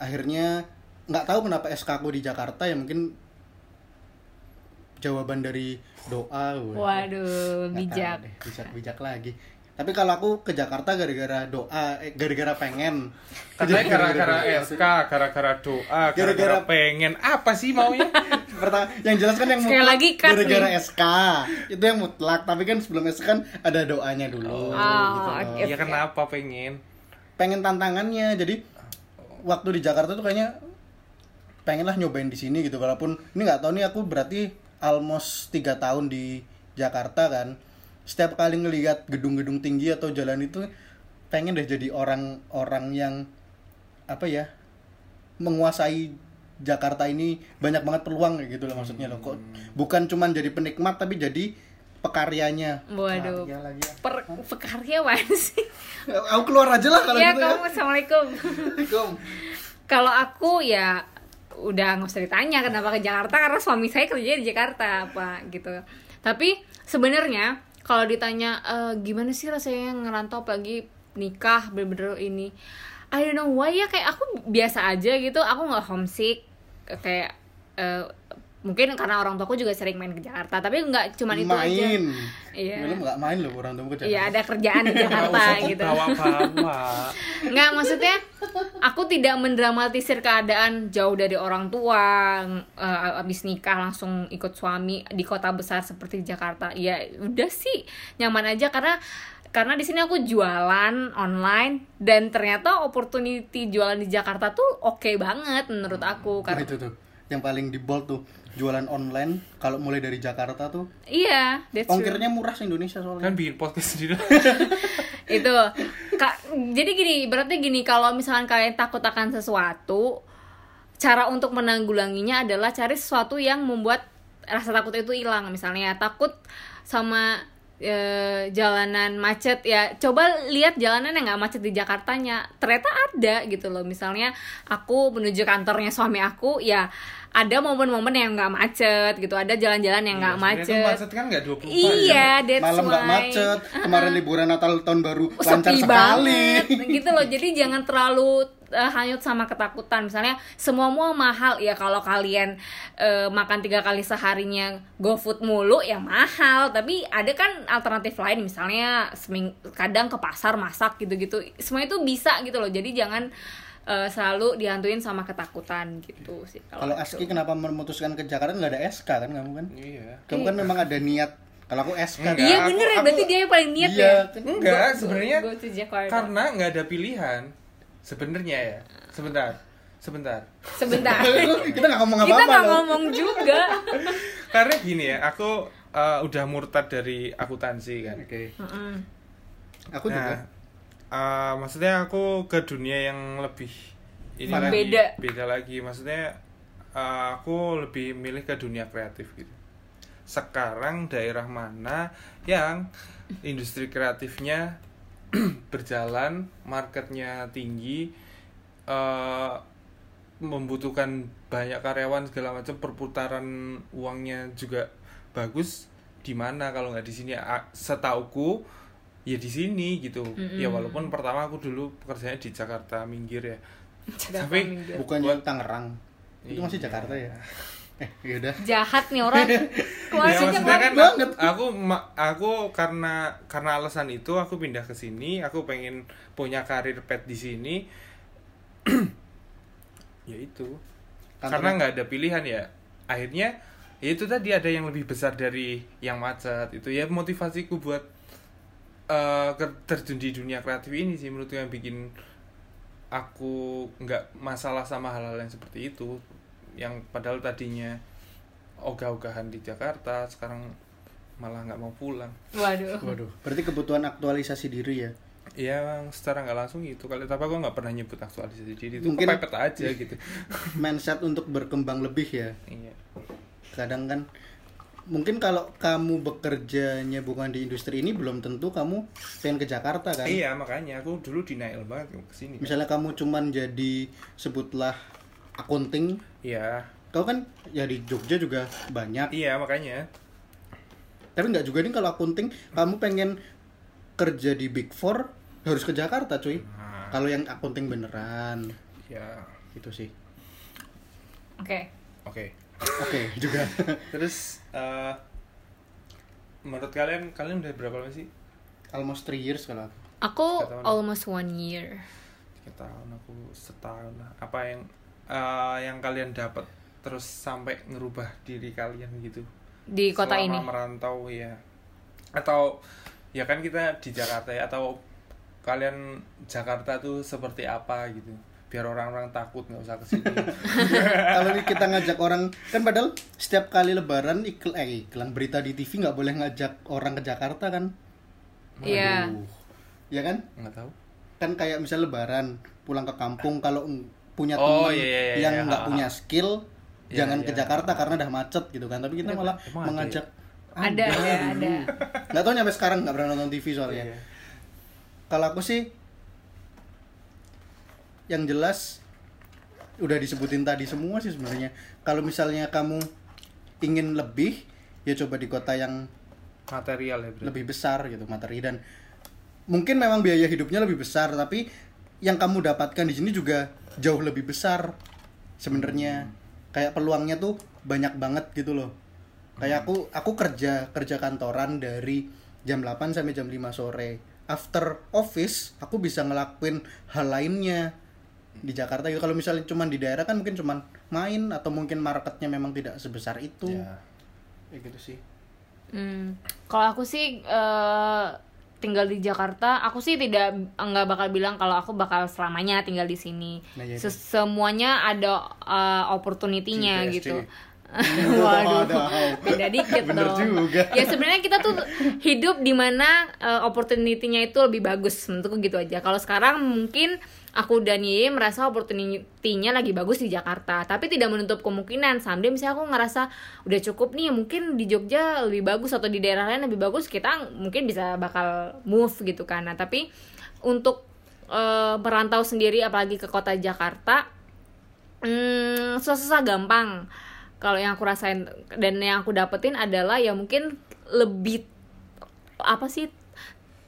akhirnya nggak tahu kenapa SK aku di Jakarta ya mungkin jawaban dari doa. Waduh, bijak. tahu deh, bijak bijak lagi tapi kalau aku ke Jakarta gara-gara doa eh, gara-gara pengen Katanya gara-gara. SK, gara-gara doa, gara-gara pengen. Apa sih maunya? Pertama, yang jelas kan yang Sekali mutlak lagi gara-gara nih. SK itu yang mutlak tapi kan sebelum SK kan ada doanya dulu Oh, gitu loh. oke. Iya kenapa pengen? pengen tantangannya jadi waktu di Jakarta tuh kayaknya pengen lah nyobain di sini gitu walaupun ini nggak tahu nih aku berarti almost tiga tahun di Jakarta kan setiap kali ngelihat gedung-gedung tinggi atau jalan itu pengen deh jadi orang-orang yang apa ya menguasai Jakarta ini banyak banget peluang kayak gitu loh maksudnya loh kok bukan cuman jadi penikmat tapi jadi pekaryanya Waduh. Karya lagi ya. Per pekarya apaan sih? aku keluar aja lah kalau Iya, gitu ya kamu assalamualaikum. Assalamualaikum. Kalau aku ya udah nggak usah ditanya kenapa ke Jakarta karena suami saya kerja di Jakarta apa gitu. Tapi sebenarnya kalau ditanya "Eh, gimana sih rasanya ngerantau apalagi nikah bener-bener ini? I don't know why ya kayak aku biasa aja gitu aku nggak homesick kayak eh, mungkin karena orang tuaku juga sering main ke Jakarta tapi nggak cuman itu aja main Iya. Lu nggak main loh orang tua ke Iya Jakarta. ada kerjaan di Jakarta gitu. Nggak maksudnya aku tidak mendramatisir keadaan jauh dari orang tua eh, abis nikah langsung ikut suami di kota besar seperti Jakarta. Ya udah sih nyaman aja karena karena di sini aku jualan online dan ternyata opportunity jualan di Jakarta tuh oke banget menurut aku Nah, karena itu tuh yang paling di bold tuh jualan online kalau mulai dari Jakarta tuh iya that's true. ongkirnya murah se Indonesia soalnya. Kan bikin podcast sendiri. itu kak jadi gini berarti gini kalau misalkan kalian takut akan sesuatu cara untuk menanggulanginya adalah cari sesuatu yang membuat rasa takut itu hilang misalnya takut sama eh, jalanan macet ya. Coba lihat jalanan yang nggak macet di Jakartanya. Ternyata ada gitu loh. Misalnya aku menuju kantornya suami aku ya ada momen-momen yang nggak macet gitu. Ada jalan-jalan yang nggak Iya, sebenarnya tuh macet. macet kan nggak 24 jam. iya that's Malam nggak macet. Kemarin liburan Natal tahun baru Oh, lancar sekali. banget gitu loh. Jadi jangan terlalu eh, hanyut sama ketakutan misalnya semua mua mahal ya kalau kalian eh, makan tiga kali seharinya GoFood mulu ya mahal tapi ada kan alternatif lain misalnya seming kadang ke pasar masak gitu-gitu semua itu bisa gitu loh jadi jangan eh, selalu dihantuin sama ketakutan gitu sih Kalau. Aski kenapa memutuskan ke Jakarta nggak ada SK kan kamu kan? Iya. Kamu kan memang ada niat. Kalau aku SK Enggak. kan. iya aku- bener ya aku- berarti dia yang paling niat Iya, ya kan? Enggak, Go- sebenarnya go karena nggak ada pilihan. Sebenarnya ya. Sebentar. Sebentar. sebentar Kita nggak ngomong kita apa-apa nggak loh. ngomong juga Karena gini ya, aku eh, udah murtad dari akuntansi kan. Oke. Mm-mm. Aku juga. eh, maksudnya aku ke dunia yang lebih ini Fun. lagi Beda. beda lagi. Maksudnya eh, aku lebih milih ke dunia kreatif gitu. Sekarang daerah mana yang industri kreatifnya berjalan, marketnya tinggi, eh, membutuhkan banyak karyawan segala macam, perputaran uangnya juga bagus. Di mana kalau nggak di sini? Setauku ya di sini gitu. Ya walaupun pertama aku dulu pekerjaannya di Jakarta minggir ya. Jakarta Tapi minggir. Bukannya Buat- Tangerang. Itu masih Iya. Jakarta ya? Eh, yaudah. jahat nih orang. Ya keluarganya maksudnya kan banget. aku ma- aku karena karena alasan itu aku pindah ke sini. Aku pengen punya karir pet di sini. Ya itu. Karena nggak ada pilihan ya. Akhirnya ya itu tadi ada yang lebih besar dari yang macet. Itu ya motivasiku buat eh, ke- terjun di dunia kreatif ini sih. Menurutku yang bikin aku nggak masalah sama hal-hal yang seperti itu yang padahal tadinya ogah-ogahan di Jakarta sekarang malah nggak mau pulang waduh Waduh. Berarti kebutuhan aktualisasi diri ya. ya secara nggak langsung gitu kali tapi aku nggak pernah nyebut aktualisasi diri itu Mungkin- kepepet aja gitu Mindset untuk berkembang lebih ya. iya kadang kan mungkin kalau kamu bekerjanya bukan di industri ini belum tentu kamu pengen ke Jakarta kan iya makanya aku dulu denial banget ke sini misalnya kamu cuman jadi sebutlah akunting. Iya. Kau kan ya di Jogja juga banyak. Iya makanya. Tapi nggak juga nih kalau akunting kamu pengen kerja di Big Four harus ke Jakarta cuy. Nah. kalau yang akunting beneran. Ya itu sih. Oke. Oke. Oke juga. Terus eh, menurut kalian kalian udah berapa lama sih? Almost three years kalau aku. aku almost one year. Tiga tahun aku setahun. Lah apa yang eh, yang kalian dapat terus sampai ngerubah diri kalian gitu. Di kota Selama ini? merantau ya atau ya kan kita di Jakarta ya atau kalian Jakarta tuh seperti apa gitu. Biar orang-orang takut nggak usah ke sini kalau kita ngajak orang kan padahal setiap kali lebaran iklan eh, iklan berita di TV nggak boleh ngajak orang ke Jakarta kan? Iya. Aduh. ya kan? Nggak tahu. Kan kayak misal lebaran pulang ke kampung kalau punya Oh, teman iya, iya, iya, yang iya. nggak Ha, punya skill Iya, jangan ke iya. Jakarta karena udah macet gitu kan. Tapi kita malah Emang mengajak ada ada ada. Nggak tahu nyampe sekarang nggak pernah nonton TV soalnya. Iya. kalau aku sih yang jelas udah disebutin tadi semua sih sebenarnya. Kalau misalnya kamu ingin lebih ya coba di kota yang material ya berarti. lebih besar gitu materi. Dan mungkin memang biaya hidupnya lebih besar tapi yang kamu dapatkan di sini juga jauh lebih besar sebenarnya. Kayak peluangnya tuh banyak banget gitu loh. Kayak aku aku kerja kerja kantoran dari jam 8 sampai jam 5 sore. After office aku bisa ngelakuin hal lainnya di Jakarta gitu. Kalau misalnya cuman di daerah kan mungkin cuman main atau mungkin marketnya memang tidak sebesar itu. Ya. kayak gitu sih. Hmm, kalau aku sih eh, tinggal di Jakarta, aku sih tidak nggak bakal bilang kalau aku bakal selamanya tinggal di sini. Nah, iya, Ses- Semuanya ada eh, opportunity-nya gitu. Waduh, beda dikit Bener dong. juga. Ya sebenarnya kita tuh hidup di mana eh, opportunity-nya itu lebih bagus menurutku gitu aja. Kalau sekarang mungkin aku dan Yeye merasa opportunity-nya lagi bagus di Jakarta, tapi tidak menutup kemungkinan someday misalnya aku ngerasa udah cukup nih, mungkin di Jogja lebih bagus atau di daerah lain lebih bagus, kita mungkin bisa bakal move gitu kan. Nah, tapi untuk eh, merantau sendiri apalagi ke kota Jakarta Hmm, susah gampang. Kalau yang aku rasain dan yang aku dapetin adalah ya mungkin lebih apa sih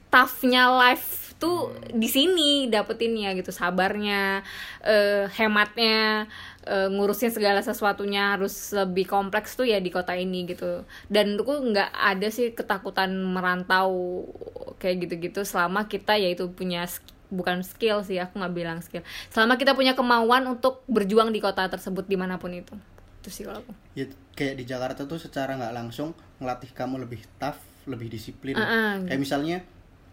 toughnya life tuh di sini dapetinnya gitu sabarnya eh, hematnya eh, ngurusin segala sesuatunya harus lebih kompleks tuh ya di kota ini gitu dan menurutku nggak ada sih ketakutan merantau kayak gitu-gitu selama kita yaitu punya bukan skill sih aku nggak bilang skill selama kita punya kemauan untuk berjuang di kota tersebut di mana pun itu itu sih kalau aku ya kayak di Jakarta tuh secara nggak langsung ngelatih kamu lebih tough, lebih disiplin. Uh-uh. Kayak misalnya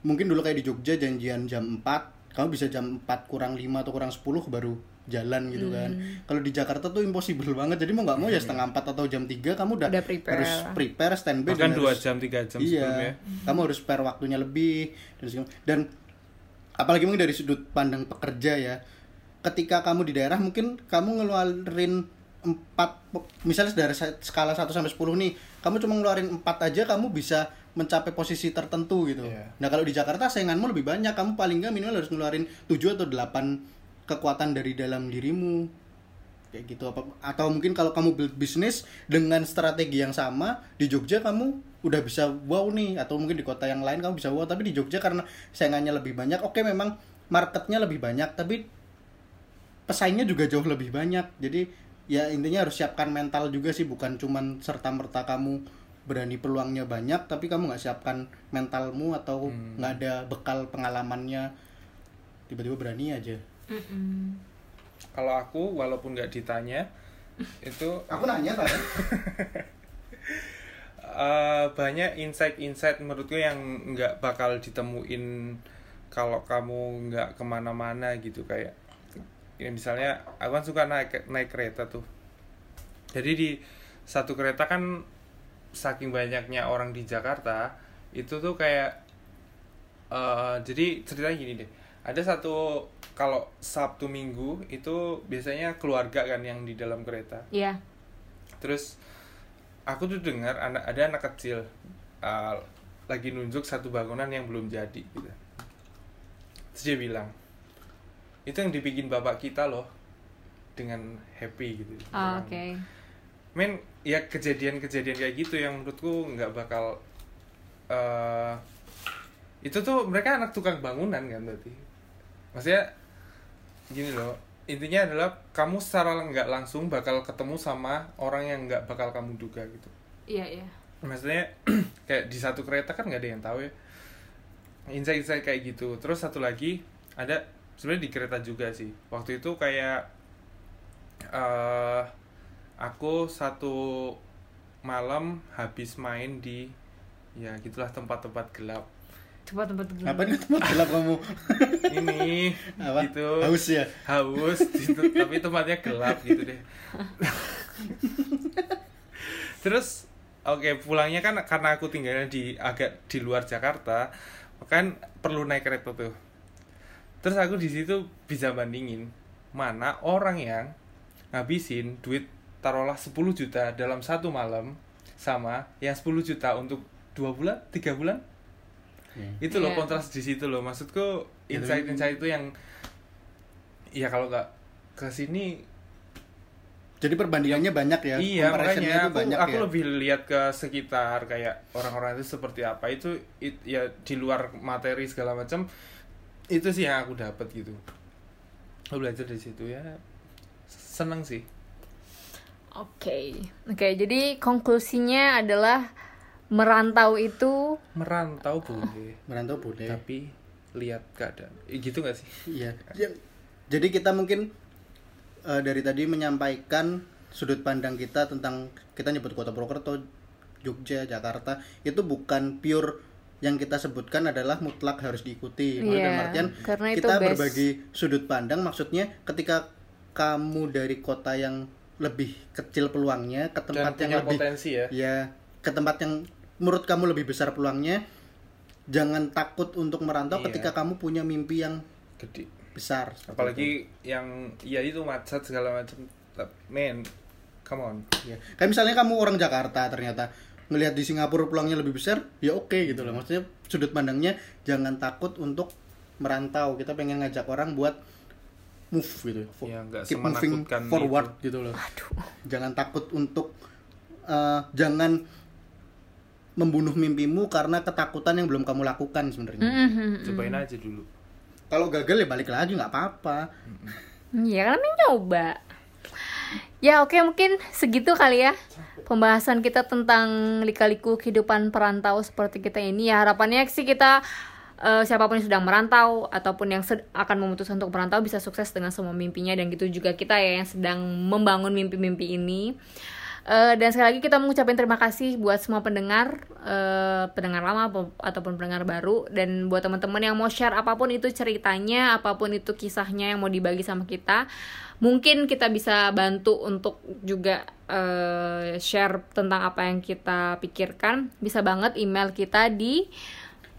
mungkin dulu kayak di Jogja janjian jam 4, kamu bisa jam 4 kurang 5 atau kurang 10 baru jalan gitu kan. Hmm. Kalau di Jakarta tuh impossible banget. Jadi mau nggak mau ya setengah 4 atau jam 3 kamu udah, Udah prepare. harus prepare standby bahkan dan dua harus- jam tiga jam iya, sebelumnya kamu harus spare waktunya lebih dan dan apalagi mungkin dari sudut pandang pekerja ya. Ketika kamu di daerah mungkin kamu ngeluarin empat misalnya dari skala 1 sampai 10 nih, kamu cuma ngeluarin 4 aja kamu bisa mencapai posisi tertentu gitu. Iya. Nah, kalau di Jakarta sainganmu lebih banyak, kamu paling nggak minimal harus ngeluarin 7 atau 8 kekuatan dari dalam dirimu. Kayak gitu. Apa atau mungkin kalau kamu build bisnis dengan strategi yang sama di Jogja kamu udah bisa wow nih. Atau mungkin di kota yang lain kamu bisa wow. Tapi di Jogja karena saingannya lebih banyak oke memang marketnya lebih banyak tapi pesaingnya juga jauh lebih banyak. Jadi ya intinya harus siapkan mental juga sih bukan cuman serta merta kamu berani peluangnya banyak tapi kamu nggak siapkan mentalmu atau nggak ada bekal pengalamannya. Tiba-tiba berani aja. Kalau aku walaupun nggak ditanya itu aku nanya tadi eh, banyak insight-insight menurutku yang nggak bakal ditemuin kalau kamu nggak ke mana-mana gitu kayak ya misalnya aku kan suka naik naik kereta tuh. Jadi di satu kereta kan saking banyaknya orang di Jakarta itu tuh kayak eh, jadi ceritanya gini deh. Ada satu kalau Sabtu Minggu itu biasanya keluarga kan yang di dalam kereta. Iya. terus aku tuh dengar anak ada anak kecil uh, lagi nunjuk satu bangunan yang belum jadi gitu. Terus dia bilang itu yang dibikin bapak kita loh dengan happy gitu. Oh, Oke. men ya kejadian-kejadian kayak gitu yang menurutku nggak bakal eh itu tuh mereka anak tukang bangunan kan berarti. Maksudnya gini loh intinya adalah kamu secara nggak langsung bakal ketemu sama orang yang nggak bakal kamu duga gitu. Iya iya. maksudnya kayak di satu kereta kan nggak ada yang tahu ya. Insight-insight kayak gitu. Terus satu lagi ada sebenarnya di kereta juga sih waktu itu kayak eh aku satu malam habis main di ya gitulah tempat-tempat gelap Coba tempat dulu. Apa nih tempat gelap kamu? ini Apa? gitu Haus ya? haus gitu, tapi tempatnya gelap gitu deh terus oke pulangnya kan karena aku tinggalnya di agak di luar Jakarta kan perlu naik kereta tuh terus aku di situ bisa bandingin mana orang yang ngabisin duit taruhlah 10 juta dalam satu malam sama yang 10 juta untuk dua bulan tiga bulan itu loh Iya. kontras di situ loh maksudku Ya, insight insight itu yang ya kalau nggak ke sini Jadi perbandingannya banyak ya. iya makanya itu aku, banyak aku ya. lebih lihat ke sekitar kayak orang-orang itu seperti apa itu it- ya di luar materi segala macam itu sih yang aku dapat gitu aku belajar di situ ya seneng sih Oke. Oke, jadi konklusinya adalah merantau itu merantau boleh Merantau boleh. tapi lihat keadaan Eh, gitu gak sih Iya. Ya, Jadi kita mungkin eh, dari tadi menyampaikan sudut pandang kita tentang kita nyebut Kota Purwokerto, Jogja, Jakarta itu bukan pure yang kita sebutkan adalah mutlak harus diikuti. Dalam artian karena itu kita best. berbagi sudut pandang maksudnya ketika kamu dari kota yang lebih kecil peluangnya ke dan tempat punya yang lebih potensi ya ya ke tempat yang menurut kamu lebih besar peluangnya jangan takut untuk merantau Iya. ketika kamu punya mimpi yang gede besar seperti itu. apalagi yang ya itu macet segala macam men come on ya. kayak misalnya kamu orang Jakarta ternyata ngelihat di Singapura peluangnya lebih besar ya oke gitu loh. Maksudnya sudut pandangnya jangan takut untuk merantau. Kita pengen ngajak orang buat move gitu. Fo- Ya, nggak keep moving forward gitu loh. Jangan takut untuk eh, jangan membunuh mimpimu karena ketakutan yang belum kamu lakukan sebenarnya. Mhm. cobain aja dulu. Kalau gagal ya balik lagi nggak apa-apa. Iya kan mencoba. Ya oke mungkin segitu kali ya pembahasan kita tentang lika-liku kehidupan perantau seperti kita ini. Ya harapannya sih kita eh, siapa pun yang sedang merantau ataupun yang sed- akan memutuskan untuk merantau bisa sukses dengan semua mimpinya dan gitu juga kita ya yang sedang membangun mimpi-mimpi ini. Eh, dan sekali lagi kita mengucapkan terima kasih buat semua pendengar, eh, pendengar lama ataupun pendengar baru, dan buat teman-teman yang mau share apa pun itu ceritanya, apa pun itu kisahnya yang mau dibagi sama kita, mungkin kita bisa bantu untuk juga eh, share tentang apa yang kita pikirkan. Bisa banget email kita di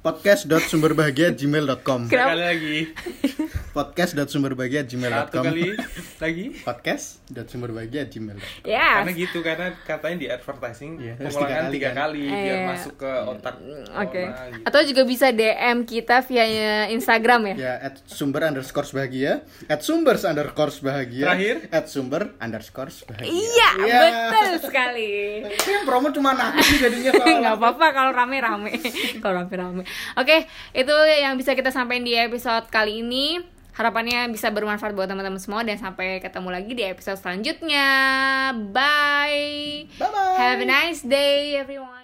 podcast.sumberbahagia@gmail.com sekali lagi satu podcast.sumberbahagia@gmail.com kali lagi podcast.sumberbahagia@gmail.com ya. karena gitu karena katanya di advertising harus pengulangan tiga kali tiga kan? kali biar Iya. masuk ke otak Oke. orang gitu. Atau juga bisa DM kita via Instagram ya. ya at sumber underscore bahagia at sumbers underscore bahagia Terakhir? at sumber underscore bahagia Iya, Iya. betul sekali. Ini yang promo cuma aku sih jadinya nggak apa-apa kalau rame-rame kalau rame-rame oke itu yang bisa kita sampaikan di episode kali ini. Harapannya bisa bermanfaat buat teman-teman semua dan sampai ketemu lagi di episode selanjutnya. Bye. Bye-bye. have a nice day everyone